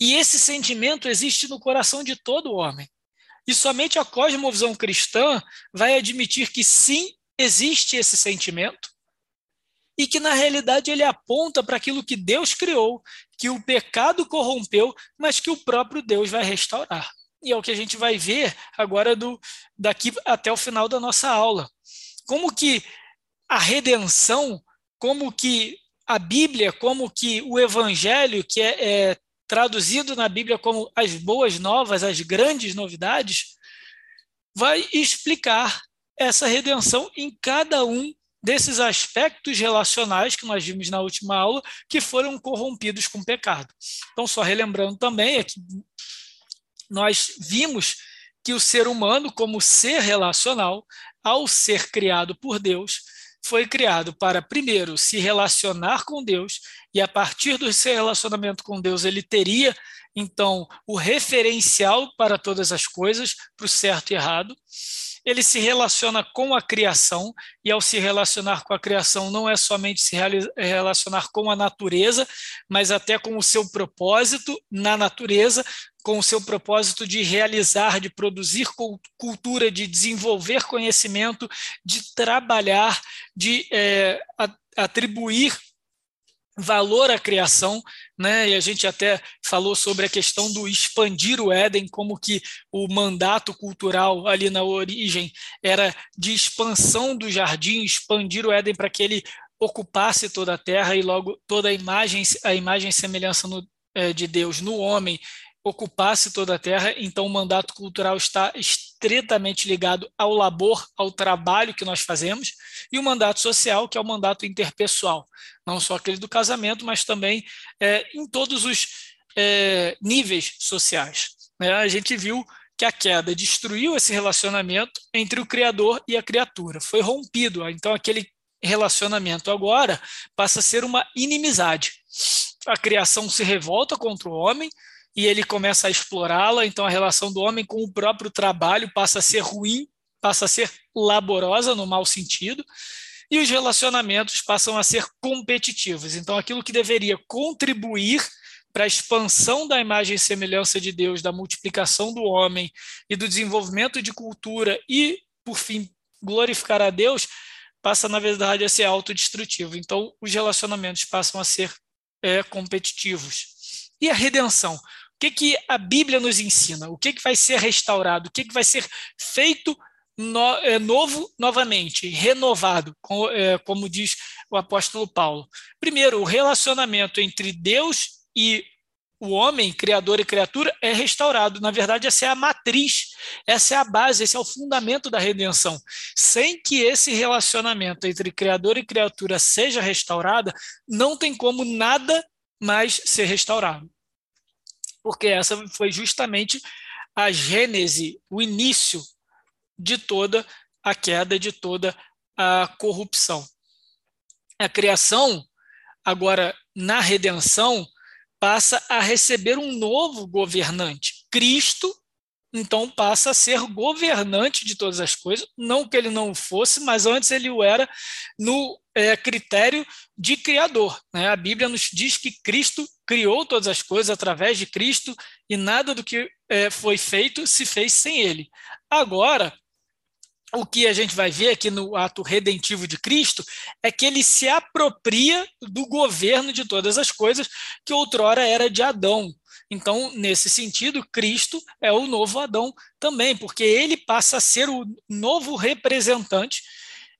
E esse sentimento existe no coração de todo homem. E somente a cosmovisão cristã vai admitir que sim, existe esse sentimento, e que na realidade ele aponta para aquilo que Deus criou, que o pecado corrompeu, mas que o próprio Deus vai restaurar. E é o que a gente vai ver agora do daqui até o final da nossa aula. Como que a redenção, como que a Bíblia, como que o Evangelho, que é, é traduzido na Bíblia como as boas novas, as grandes novidades, vai explicar essa redenção em cada um desses aspectos relacionais que nós vimos na última aula, que foram corrompidos com pecado. Então, só relembrando também, é que nós vimos que o ser humano, como ser relacional, ao ser criado por Deus, foi criado para, primeiro, se relacionar com Deus, e a partir do seu relacionamento com Deus, ele teria, então, o referencial para todas as coisas, para o certo e errado. Ele se relaciona com a criação, e ao se relacionar com a criação, não é somente se relacionar com a natureza, mas até com o seu propósito na natureza, com o seu propósito de realizar, de produzir cultura, de desenvolver conhecimento, de trabalhar, de é, atribuir valor à criação, né? E a gente até falou sobre a questão do expandir o Éden, como que o mandato cultural ali na origem era de expansão do jardim, expandir o Éden para que ele ocupasse toda a terra e logo toda a imagem, a imagem e semelhança no, é, de Deus no homem ocupasse toda a terra, então o mandato cultural está estritamente ligado ao labor, ao trabalho que nós fazemos, e o mandato social, que é o mandato interpessoal, não só aquele do casamento, mas também é, em todos os é, níveis sociais. Né? A gente viu que a queda destruiu esse relacionamento entre o Criador e a criatura, foi rompido, então aquele relacionamento agora passa a ser uma inimizade. A criação se revolta contra o homem, e ele começa a explorá-la, então a relação do homem com o próprio trabalho passa a ser ruim, passa a ser laborosa no mau sentido, e os relacionamentos passam a ser competitivos. Então aquilo que deveria contribuir para a expansão da imagem e semelhança de Deus, da multiplicação do homem e do desenvolvimento de cultura e, por fim, glorificar a Deus, passa, na verdade, a ser autodestrutivo. Então, os relacionamentos passam a ser é, competitivos. E a redenção? O que, que a Bíblia nos ensina? O que, que vai ser restaurado? O que, que vai ser feito no, é, novo novamente, renovado, com, é, como diz o apóstolo Paulo? Primeiro, o relacionamento entre Deus e o homem, criador e criatura, é restaurado. Na verdade, essa é a matriz, essa é a base, esse é o fundamento da redenção. Sem que esse relacionamento entre criador e criatura seja restaurado, não tem como nada mais ser restaurado porque essa foi justamente a gênese, o início de toda a queda, de toda a corrupção. A criação, agora na redenção, passa a receber um novo governante. Cristo, então, passa a ser governante de todas as coisas, não que ele não fosse, mas antes ele o era no é, critério de criador. Né? A Bíblia nos diz que Cristo criou todas as coisas através de Cristo e nada do que é, foi feito se fez sem ele. Agora, o que a gente vai ver aqui no ato redentivo de Cristo é que ele se apropria do governo de todas as coisas que outrora era de Adão. Então, nesse sentido, Cristo é o novo Adão também, porque ele passa a ser o novo representante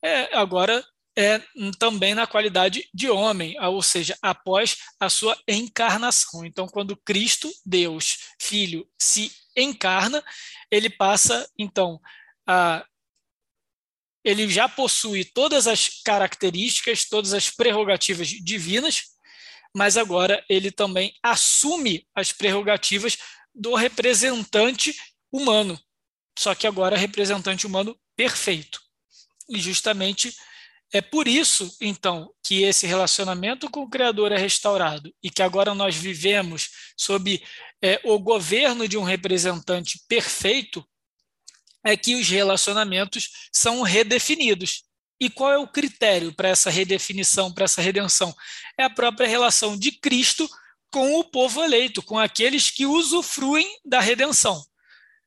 é, agora é também na qualidade de homem, ou seja, após a sua encarnação. Então, quando Cristo, Deus, Filho, se encarna, ele passa, então, a ele já possui todas as características, todas as prerrogativas divinas, mas agora ele também assume as prerrogativas do representante humano, só que agora representante humano perfeito. E justamente é por isso, então, que esse relacionamento com o Criador é restaurado e que agora nós vivemos sob é, o governo de um representante perfeito, é que os relacionamentos são redefinidos. E qual é o critério para essa redefinição, para essa redenção? É a própria relação de Cristo com o povo eleito, com aqueles que usufruem da redenção,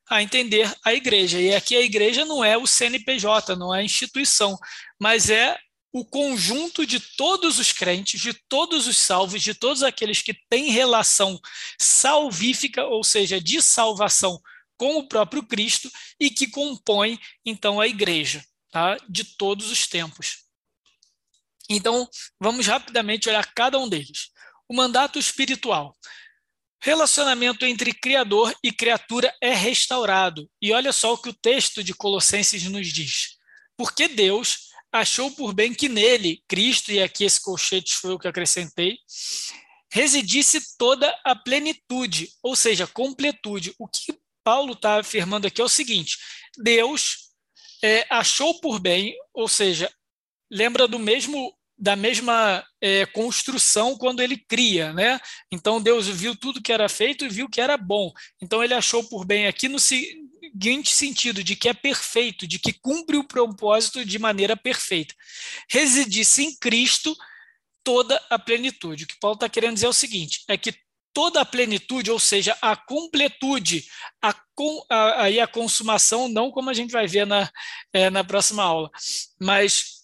a entender a igreja. E aqui a igreja não é o CNPJ, não é a instituição, mas é o conjunto de todos os crentes, de todos os salvos, de todos aqueles que têm relação salvífica, ou seja, de salvação com o próprio Cristo e que compõe, então, a igreja tá? de todos os tempos. Então, vamos rapidamente olhar cada um deles. O mandato espiritual. Relacionamento entre Criador e criatura é restaurado. E olha só o que o texto de Colossenses nos diz. Porque Deus achou por bem que nele, Cristo, e aqui esse colchete foi o que acrescentei, residisse toda a plenitude, ou seja, completude. O que Paulo está afirmando aqui é o seguinte: Deus é, achou por bem, ou seja, lembra do mesmo da mesma é, construção quando ele cria, né? Então Deus viu tudo que era feito e viu que era bom. Então ele achou por bem aqui no seguinte sentido, de que é perfeito, de que cumpre o propósito de maneira perfeita. Residisse em Cristo toda a plenitude. O que Paulo está querendo dizer é o seguinte: é que toda a plenitude, ou seja, a completude, a, a, aí a consumação, não como a gente vai ver na, é, na próxima aula, mas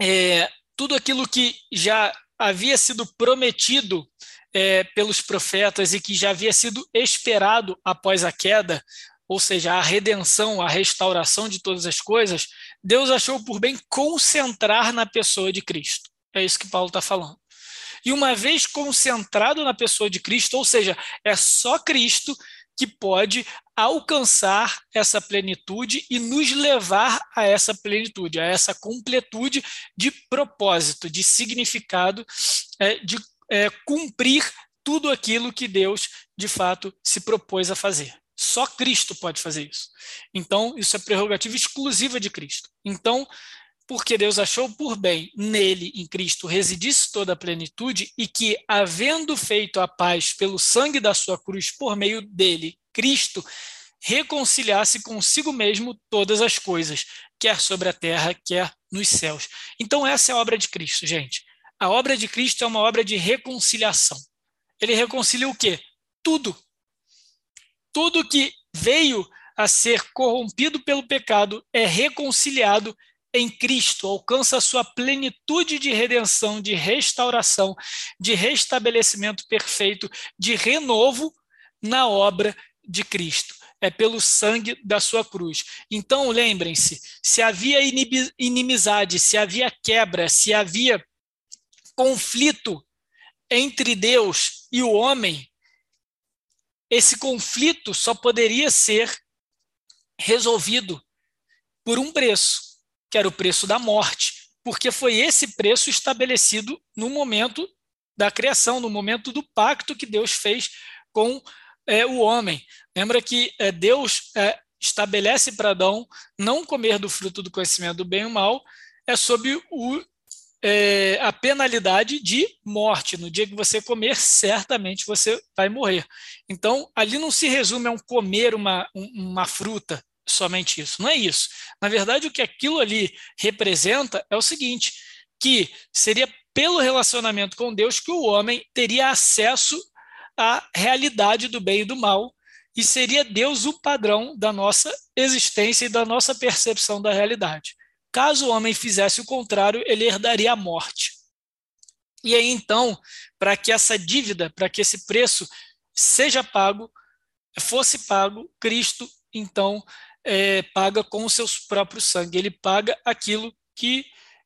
é, tudo aquilo que já havia sido prometido é, pelos profetas e que já havia sido esperado após a queda, ou seja, a redenção, a restauração de todas as coisas, Deus achou por bem concentrar na pessoa de Cristo. É isso que Paulo está falando. E uma vez concentrado na pessoa de Cristo, ou seja, é só Cristo que pode alcançar essa plenitude e nos levar a essa plenitude, a essa completude de propósito, de significado, é, de é, cumprir tudo aquilo que Deus, de fato, se propôs a fazer. Só Cristo pode fazer isso. Então, isso é prerrogativa exclusiva de Cristo. Então, porque Deus achou por bem nele, em Cristo, residisse toda a plenitude e que, havendo feito a paz pelo sangue da sua cruz por meio dele, Cristo, reconciliasse consigo mesmo todas as coisas, quer sobre a terra, quer nos céus. Então, essa é a obra de Cristo, gente. A obra de Cristo é uma obra de reconciliação. Ele reconcilia o quê? Tudo. Tudo que veio a ser corrompido pelo pecado é reconciliado em Cristo alcança a sua plenitude de redenção, de restauração, de restabelecimento perfeito, de renovo na obra de Cristo. É pelo sangue da sua cruz. Então, lembrem-se: se havia inimizade, se havia quebra, se havia conflito entre Deus e o homem, esse conflito só poderia ser resolvido por um preço que era o preço da morte, porque foi esse preço estabelecido no momento da criação, no momento do pacto que Deus fez com é, o homem. Lembra que é, Deus é, estabelece para Adão não comer do fruto do conhecimento do bem e do mal, é sob o, é, a penalidade de morte. No dia que você comer, certamente você vai morrer. Então, ali não se resume a um comer uma, uma fruta, somente isso. Não é isso. Na verdade, o que aquilo ali representa é o seguinte: que seria pelo relacionamento com Deus que o homem teria acesso à realidade do bem e do mal, e seria Deus o padrão da nossa existência e da nossa percepção da realidade. Caso o homem fizesse o contrário, ele herdaria a morte. E aí então, para que essa dívida, para que esse preço seja pago, fosse pago, Cristo então é, paga com o seu próprio sangue. Ele paga aquilo que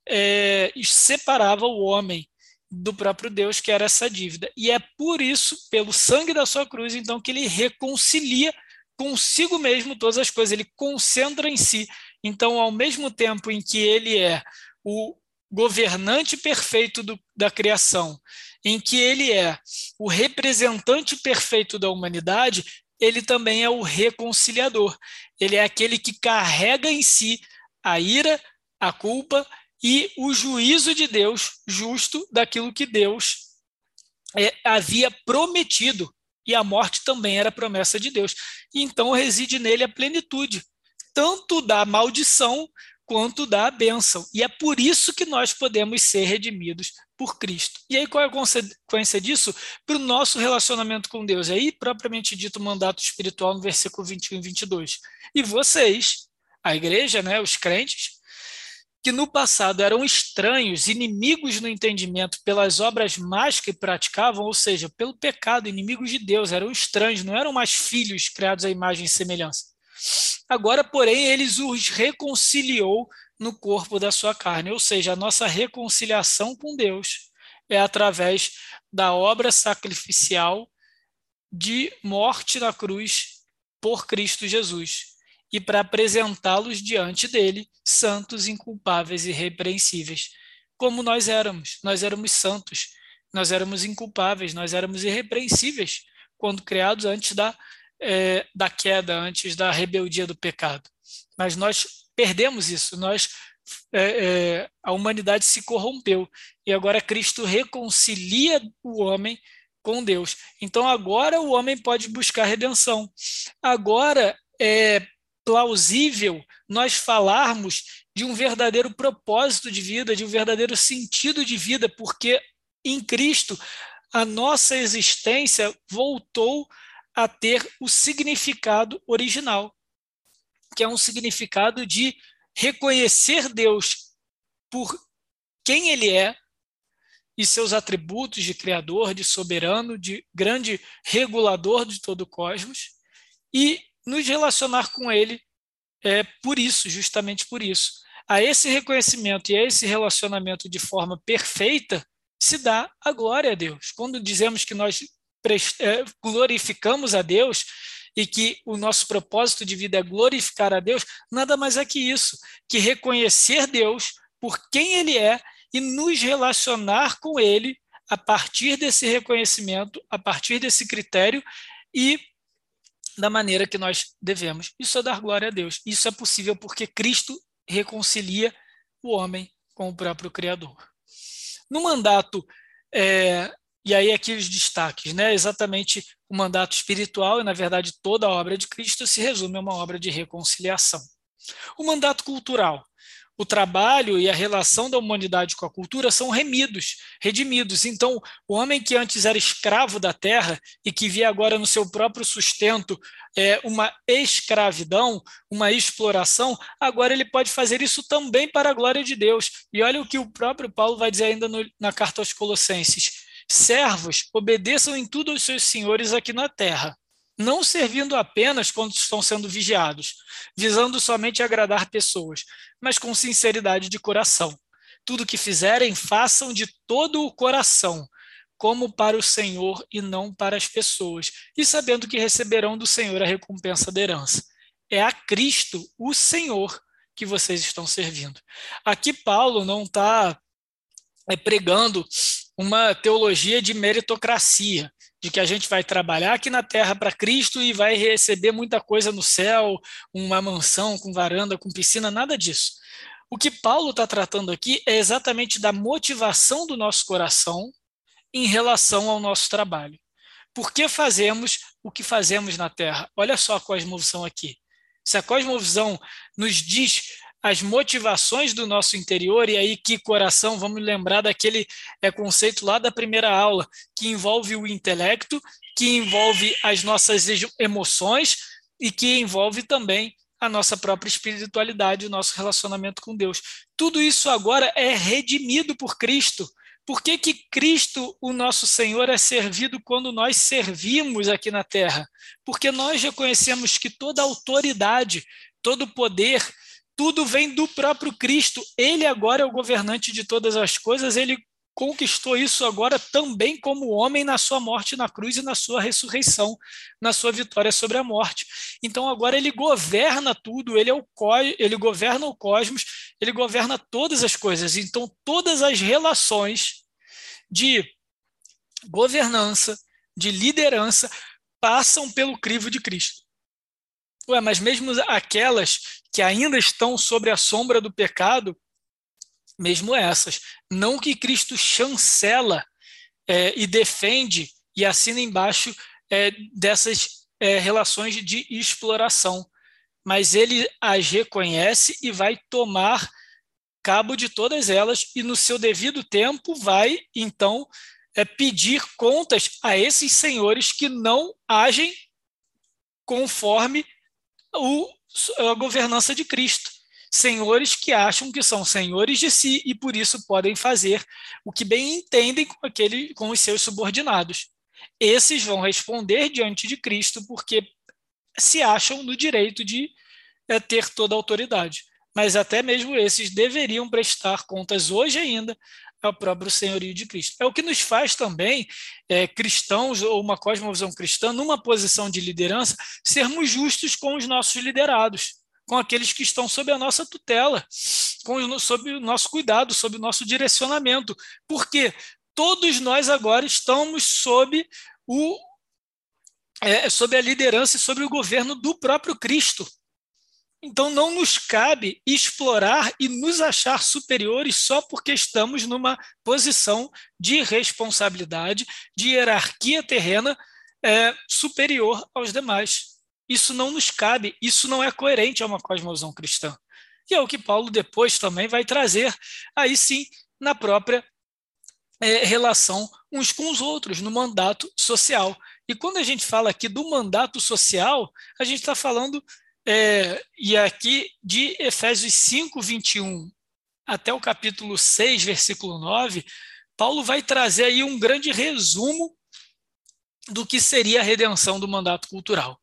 é, separava o homem do próprio Deus, que era essa dívida. E é por isso, pelo sangue da sua cruz, então, que ele reconcilia consigo mesmo todas as coisas, ele concentra em si. Então, ao mesmo tempo em que ele é o governante perfeito do, da criação, em que ele é o representante perfeito da humanidade, ele também é o reconciliador. Ele é aquele que carrega em si a ira, a culpa e o juízo de Deus justo daquilo que Deus é, havia prometido. E a morte também era promessa de Deus. Então reside nele a plenitude, tanto da maldição quanto da bênção. E é por isso que nós podemos ser redimidos por Cristo. E aí, qual é a consequência disso para o nosso relacionamento com Deus? É aí, propriamente dito, o mandato espiritual no versículo 21 e 22. E vocês, a igreja, né, os crentes, que no passado eram estranhos, inimigos no entendimento pelas obras más que praticavam, ou seja, pelo pecado, inimigos de Deus, eram estranhos, não eram mais filhos criados à imagem e semelhança. Agora, porém, eles os reconciliou no corpo da sua carne, ou seja, a nossa reconciliação com Deus é através da obra sacrificial de morte na cruz por Cristo Jesus. E para apresentá-los diante dele, santos, inculpáveis e irrepreensíveis, como nós éramos. Nós éramos santos, nós éramos inculpáveis, nós éramos irrepreensíveis quando criados antes da, é, da queda, antes da rebeldia do pecado. Mas nós perdemos isso, nós é, é, a humanidade se corrompeu e agora Cristo reconcilia o homem com Deus. Então agora o homem pode buscar redenção. Agora é, plausível nós falarmos de um verdadeiro propósito de vida, de um verdadeiro sentido de vida, porque em Cristo a nossa existência voltou ter o significado original, que é um significado de reconhecer Deus por quem Ele é e seus atributos de Criador, de soberano, de grande regulador de todo o cosmos, e nos relacionar com Ele é por isso, justamente por isso. A esse reconhecimento e a esse relacionamento de forma perfeita se dá a glória a Deus. Quando dizemos que nós glorificamos a Deus e que o nosso propósito de vida é glorificar a Deus, nada mais é que isso, que reconhecer Deus por quem Ele é e nos relacionar com Ele a partir desse reconhecimento, a partir desse critério e da maneira que nós devemos. Isso é dar glória a Deus. Isso é possível porque Cristo reconcilia o homem com o próprio Criador. No mandato, é, e aí aqui os destaques, né? exatamente o mandato espiritual, e na verdade toda a obra de Cristo se resume a uma obra de reconciliação. O mandato cultural o trabalho e a relação da humanidade com a cultura são remidos, redimidos. Então, o homem que antes era escravo da terra e que via agora no seu próprio sustento é, uma escravidão, uma exploração, agora ele pode fazer isso também para a glória de Deus. E olha o que o próprio Paulo vai dizer ainda no, na carta aos Colossenses: servos, obedeçam em tudo aos seus senhores aqui na terra não servindo apenas quando estão sendo vigiados, visando somente agradar pessoas, mas com sinceridade de coração. Tudo que fizerem, façam de todo o coração, como para o Senhor e não para as pessoas, e sabendo que receberão do Senhor a recompensa da herança. É a Cristo, o Senhor, que vocês estão servindo. Aqui Paulo não está é, pregando uma teologia de meritocracia, de que a gente vai trabalhar aqui na terra para Cristo e vai receber muita coisa no céu, uma mansão com varanda, com piscina, nada disso. O que Paulo está tratando aqui é exatamente da motivação do nosso coração em relação ao nosso trabalho. Por que fazemos o que fazemos na terra? Olha só a cosmovisão aqui. Se a cosmovisão nos diz as motivações do nosso interior, e aí que coração, vamos lembrar daquele é, conceito lá da primeira aula, que envolve o intelecto, que envolve as nossas emoções e que envolve também a nossa própria espiritualidade, o nosso relacionamento com Deus. Tudo isso agora é redimido por Cristo. Por que, que Cristo, o nosso Senhor, é servido quando nós servimos aqui na terra? Porque nós reconhecemos que toda autoridade, todo poder, tudo vem do próprio Cristo. Ele agora é o governante de todas as coisas, ele conquistou isso agora também como homem na sua morte na cruz e na sua ressurreição, na sua vitória sobre a morte. Então agora ele governa tudo, ele é o ele governa o cosmos, ele governa todas as coisas. Então todas as relações de governança, de liderança passam pelo crivo de Cristo. Ué, mas mesmo aquelas que ainda estão sobre a sombra do pecado, mesmo essas. Não que Cristo chancela é, e defende e assina embaixo é, dessas é, relações de exploração, mas ele as reconhece e vai tomar cabo de todas elas e no seu devido tempo vai então é, pedir contas a esses senhores que não agem conforme o, a governança de Cristo senhores que acham que são senhores de si e por isso podem fazer o que bem entendem com, aquele, com os seus subordinados. Esses vão responder diante de Cristo porque se acham no direito de é, ter toda a autoridade. Mas até mesmo esses deveriam prestar contas hoje ainda ao próprio senhorio de Cristo. É o que nos faz também, é, cristãos ou uma cosmovisão cristã, numa posição de liderança, sermos justos com os nossos liderados com aqueles que estão sob a nossa tutela, com, sob o nosso cuidado, sob o nosso direcionamento. Porque todos nós agora estamos sob o é, sob a liderança e sob o governo do próprio Cristo. Então não nos cabe explorar e nos achar superiores só porque estamos numa posição de responsabilidade, de hierarquia terrena é, superior aos demais. Isso não nos cabe, isso não é coerente a uma cosmovisão cristã. E é o que Paulo depois também vai trazer, aí sim, na própria é, relação uns com os outros, no mandato social. E quando a gente fala aqui do mandato social, a gente está falando, é, e aqui de Efésios 5, 21 até o capítulo 6, versículo 9, Paulo vai trazer aí um grande resumo do que seria a redenção do mandato cultural.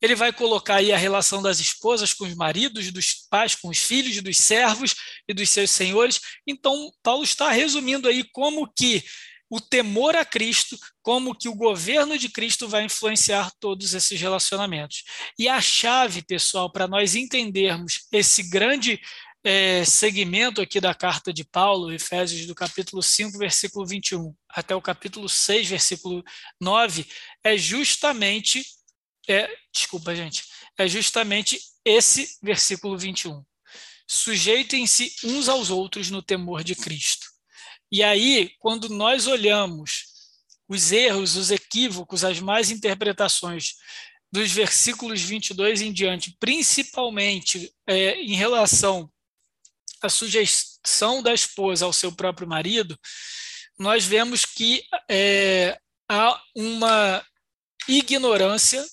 Ele vai colocar aí a relação das esposas com os maridos, dos pais com os filhos, dos servos e dos seus senhores. Então, Paulo está resumindo aí como que o temor a Cristo, como que o governo de Cristo vai influenciar todos esses relacionamentos. E a chave, pessoal, para nós entendermos esse grande é, segmento aqui da carta de Paulo, Efésios do capítulo 5, versículo 21, até o capítulo 6, versículo 9, é justamente é, desculpa, gente, é justamente esse versículo 21. Sujeitem-se uns aos outros no temor de Cristo. E aí, quando nós olhamos os erros, os equívocos, as más interpretações dos versículos 22 em diante, principalmente é, em relação à sujeição da esposa ao seu próprio marido, nós vemos que é, há uma ignorância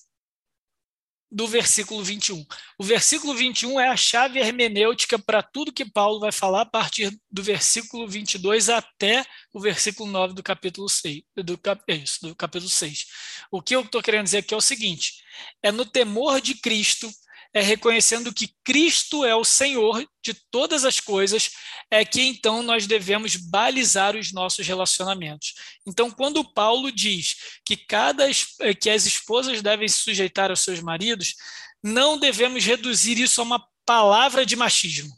do versículo 21. O versículo 21 é a chave hermenêutica para tudo que Paulo vai falar a partir do versículo 22 até o versículo 9 do capítulo 6. Do, é isso, do capítulo 6. O que eu estou querendo dizer aqui é o seguinte: é no temor de Cristo é reconhecendo que Cristo é o Senhor de todas as coisas, é que então nós devemos balizar os nossos relacionamentos. Então, quando Paulo diz que cada eh, que as esposas devem se sujeitar aos seus maridos, não devemos reduzir isso a uma palavra de machismo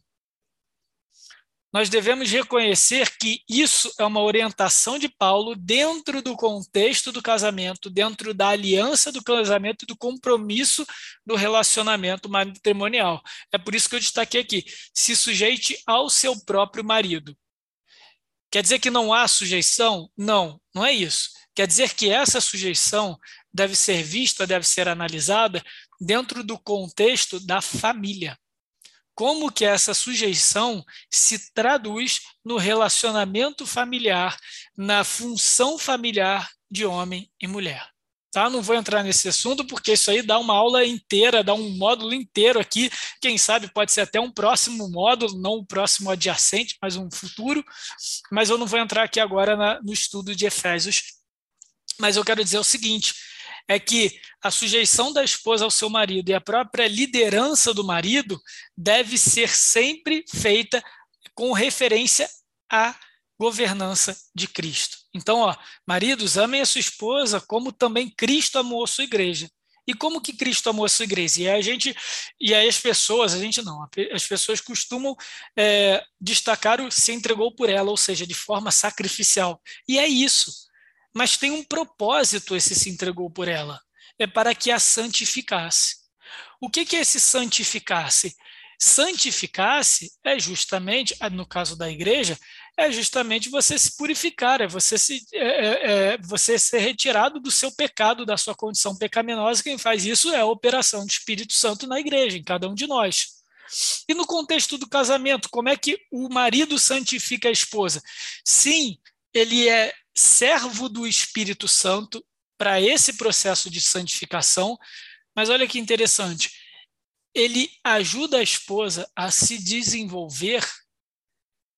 nós devemos reconhecer que isso é uma orientação de Paulo dentro do contexto do casamento, dentro da aliança do casamento e do compromisso do relacionamento matrimonial. É por isso que eu destaquei aqui: se sujeite ao seu próprio marido. Quer dizer que não há sujeição? Não, não é isso. Quer dizer que essa sujeição deve ser vista, deve ser analisada dentro do contexto da família como que essa sujeição se traduz no relacionamento familiar, na função familiar de homem e mulher. Tá? Não vou entrar nesse assunto porque isso aí dá uma aula inteira, dá um módulo inteiro aqui. Quem sabe pode ser até um próximo módulo, não o próximo adjacente, mas um futuro. Mas eu não vou entrar aqui agora na, no estudo de Efésios. Mas eu quero dizer o seguinte: é que a sujeição da esposa ao seu marido e a própria liderança do marido deve ser sempre feita com referência à governança de Cristo. Então, ó, maridos, amem a sua esposa como também Cristo amou a sua igreja. E como que Cristo amou a sua igreja? E a gente, e aí as pessoas, a gente não, as pessoas costumam é, destacar o se entregou por ela, ou seja, de forma sacrificial. E é isso. Mas tem um propósito esse se entregou por ela. É para que a santificasse. O que, que é esse santificasse? Santificar-se é justamente, ah, no caso da igreja, é justamente você se purificar, é você, se, é, é, é, você ser retirado do seu pecado, da sua condição pecaminosa. Quem faz isso é a operação do Espírito Santo na igreja, em cada um de nós. E no contexto do casamento, como é que o marido santifica a esposa? Sim, ele é servo do Espírito Santo para esse processo de santificação, mas olha que interessante ele ajuda a esposa a se desenvolver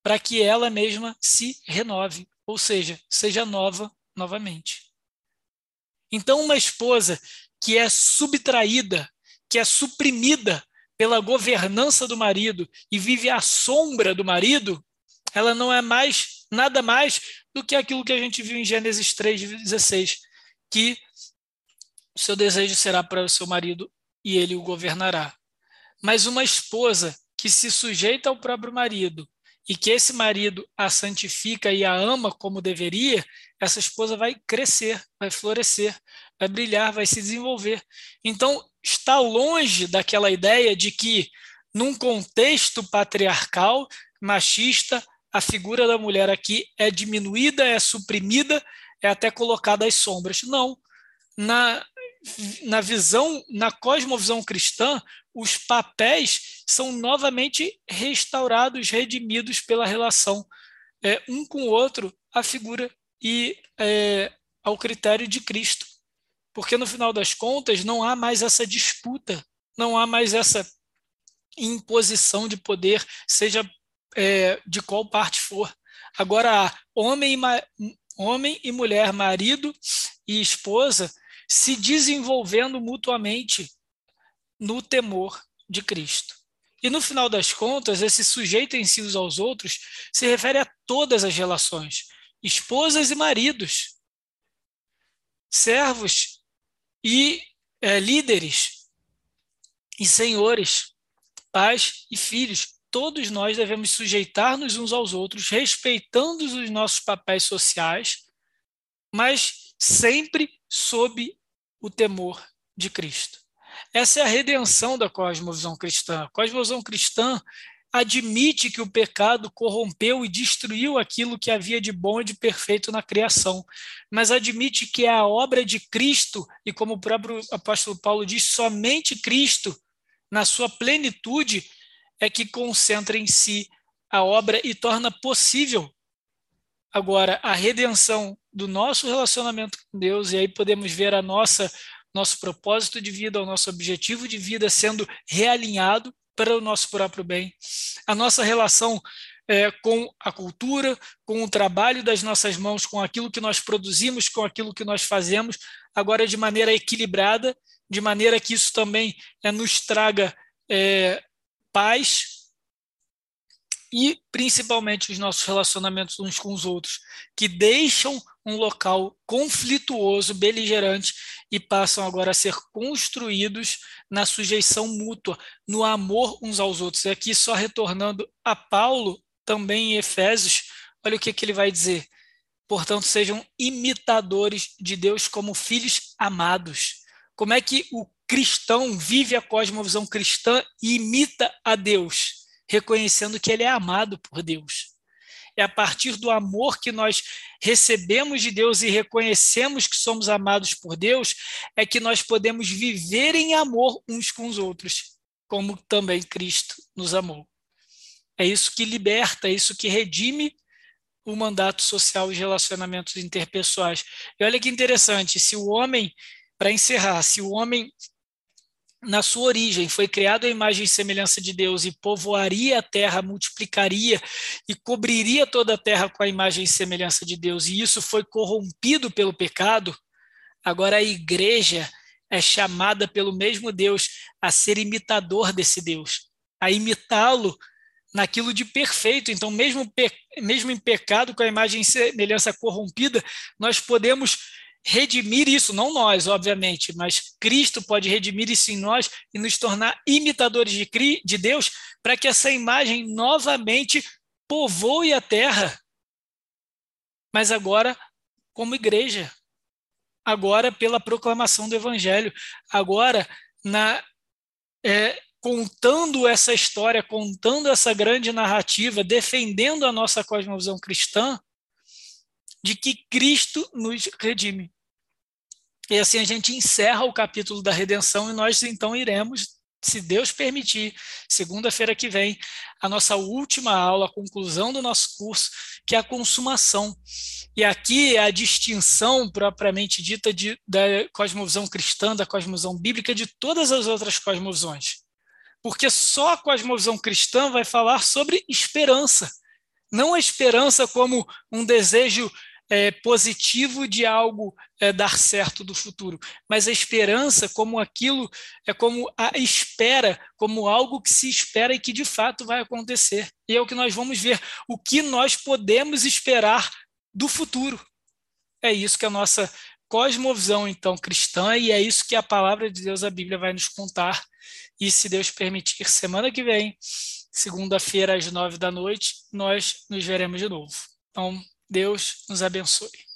para que ela mesma se renove, ou seja, seja nova novamente. Então, uma esposa que é subtraída, que é suprimida pela governança do marido e vive à sombra do marido, ela não é mais nada mais do que aquilo que a gente viu em Gênesis 3:16, que o seu desejo será para o seu marido e ele o governará. Mas uma esposa que se sujeita ao próprio marido e que esse marido a santifica e a ama como deveria, essa esposa vai crescer, vai florescer, vai brilhar, vai se desenvolver. Então, está longe daquela ideia de que, num contexto patriarcal, machista, a figura da mulher aqui é diminuída, é suprimida, é até colocada às sombras. Não. Na, na visão, na cosmovisão cristã, os papéis são novamente restaurados, redimidos pela relação é, um com o outro, a figura e é, ao critério de Cristo. Porque no final das contas não há mais essa disputa, não há mais essa imposição de poder, seja é, de qual parte for. Agora homem e, homem e mulher, marido e esposa se desenvolvendo mutuamente no temor de Cristo. E no final das contas, esse sujeito em si aos outros se refere a todas as relações, esposas e maridos, servos e é, líderes e senhores, pais e filhos. Todos nós devemos sujeitar-nos uns aos outros, respeitando os nossos papéis sociais, mas sempre sob o temor de Cristo. Essa é a redenção da cosmovisão cristã. A cosmovisão cristã admite que o pecado corrompeu e destruiu aquilo que havia de bom e de perfeito na criação, mas admite que é a obra de Cristo, e como o próprio apóstolo Paulo diz, somente Cristo, na sua plenitude, é que concentra em si a obra e torna possível agora a redenção do nosso relacionamento com Deus, e aí podemos ver a nossa nosso propósito de vida, o nosso objetivo de vida sendo realinhado para o nosso próprio bem. A nossa relação é, com a cultura, com o trabalho das nossas mãos, com aquilo que nós produzimos, com aquilo que nós fazemos, agora de maneira equilibrada, de maneira que isso também é, nos traga é, paz, e principalmente os nossos relacionamentos uns com os outros, que deixam um local conflituoso, beligerante e passam agora a ser construídos na sujeição mútua, no amor uns aos outros. E aqui, só retornando a Paulo, também em Efésios, olha o que, que ele vai dizer. Portanto, sejam imitadores de Deus como filhos amados. Como é que o cristão vive a cosmovisão cristã e imita a Deus? reconhecendo que ele é amado por Deus. É a partir do amor que nós recebemos de Deus e reconhecemos que somos amados por Deus, é que nós podemos viver em amor uns com os outros, como também Cristo nos amou. É isso que liberta, é isso que redime o mandato social e relacionamentos interpessoais. E olha que interessante, se o homem, para encerrar, se o homem na sua origem, foi criado à imagem e semelhança de Deus e povoaria a terra, multiplicaria e cobriria toda a terra com a imagem e semelhança de Deus, e isso foi corrompido pelo pecado, Agora a igreja é chamada pelo mesmo Deus a ser imitador desse Deus, a imitá-lo naquilo de perfeito. Então, mesmo, mesmo em pecado, com a imagem e semelhança corrompida, nós podemos redimir isso, não nós, obviamente, mas Cristo pode redimir isso em nós e nos tornar imitadores de, de Deus, para que essa imagem novamente povoe a terra. Mas agora, como igreja, agora pela proclamação do Evangelho, agora na é, contando essa história, contando essa grande narrativa, defendendo a nossa cosmovisão cristã, de que Cristo nos redime. E assim a gente encerra o capítulo da redenção e nós então iremos, se Deus permitir, segunda-feira que vem, a nossa última aula, a conclusão do nosso curso, que é a consumação. E aqui é a distinção propriamente dita de, da cosmovisão cristã, da cosmovisão bíblica, de todas as outras cosmovisões. Porque só a cosmovisão cristã vai falar sobre esperança. Não a esperança como um desejo é, positivo de algo é, dar certo do futuro, mas a esperança como aquilo, é como a espera, como algo que se espera e que de fato vai acontecer. E é o que nós vamos ver, o que nós podemos esperar do futuro. É isso que a nossa cosmovisão, então, cristã, e é isso que a palavra de Deus, a Bíblia, vai nos contar. E se Deus permitir, semana que vem, segunda-feira, às nove da noite, nós nos veremos de novo. Então, Deus nos abençoe.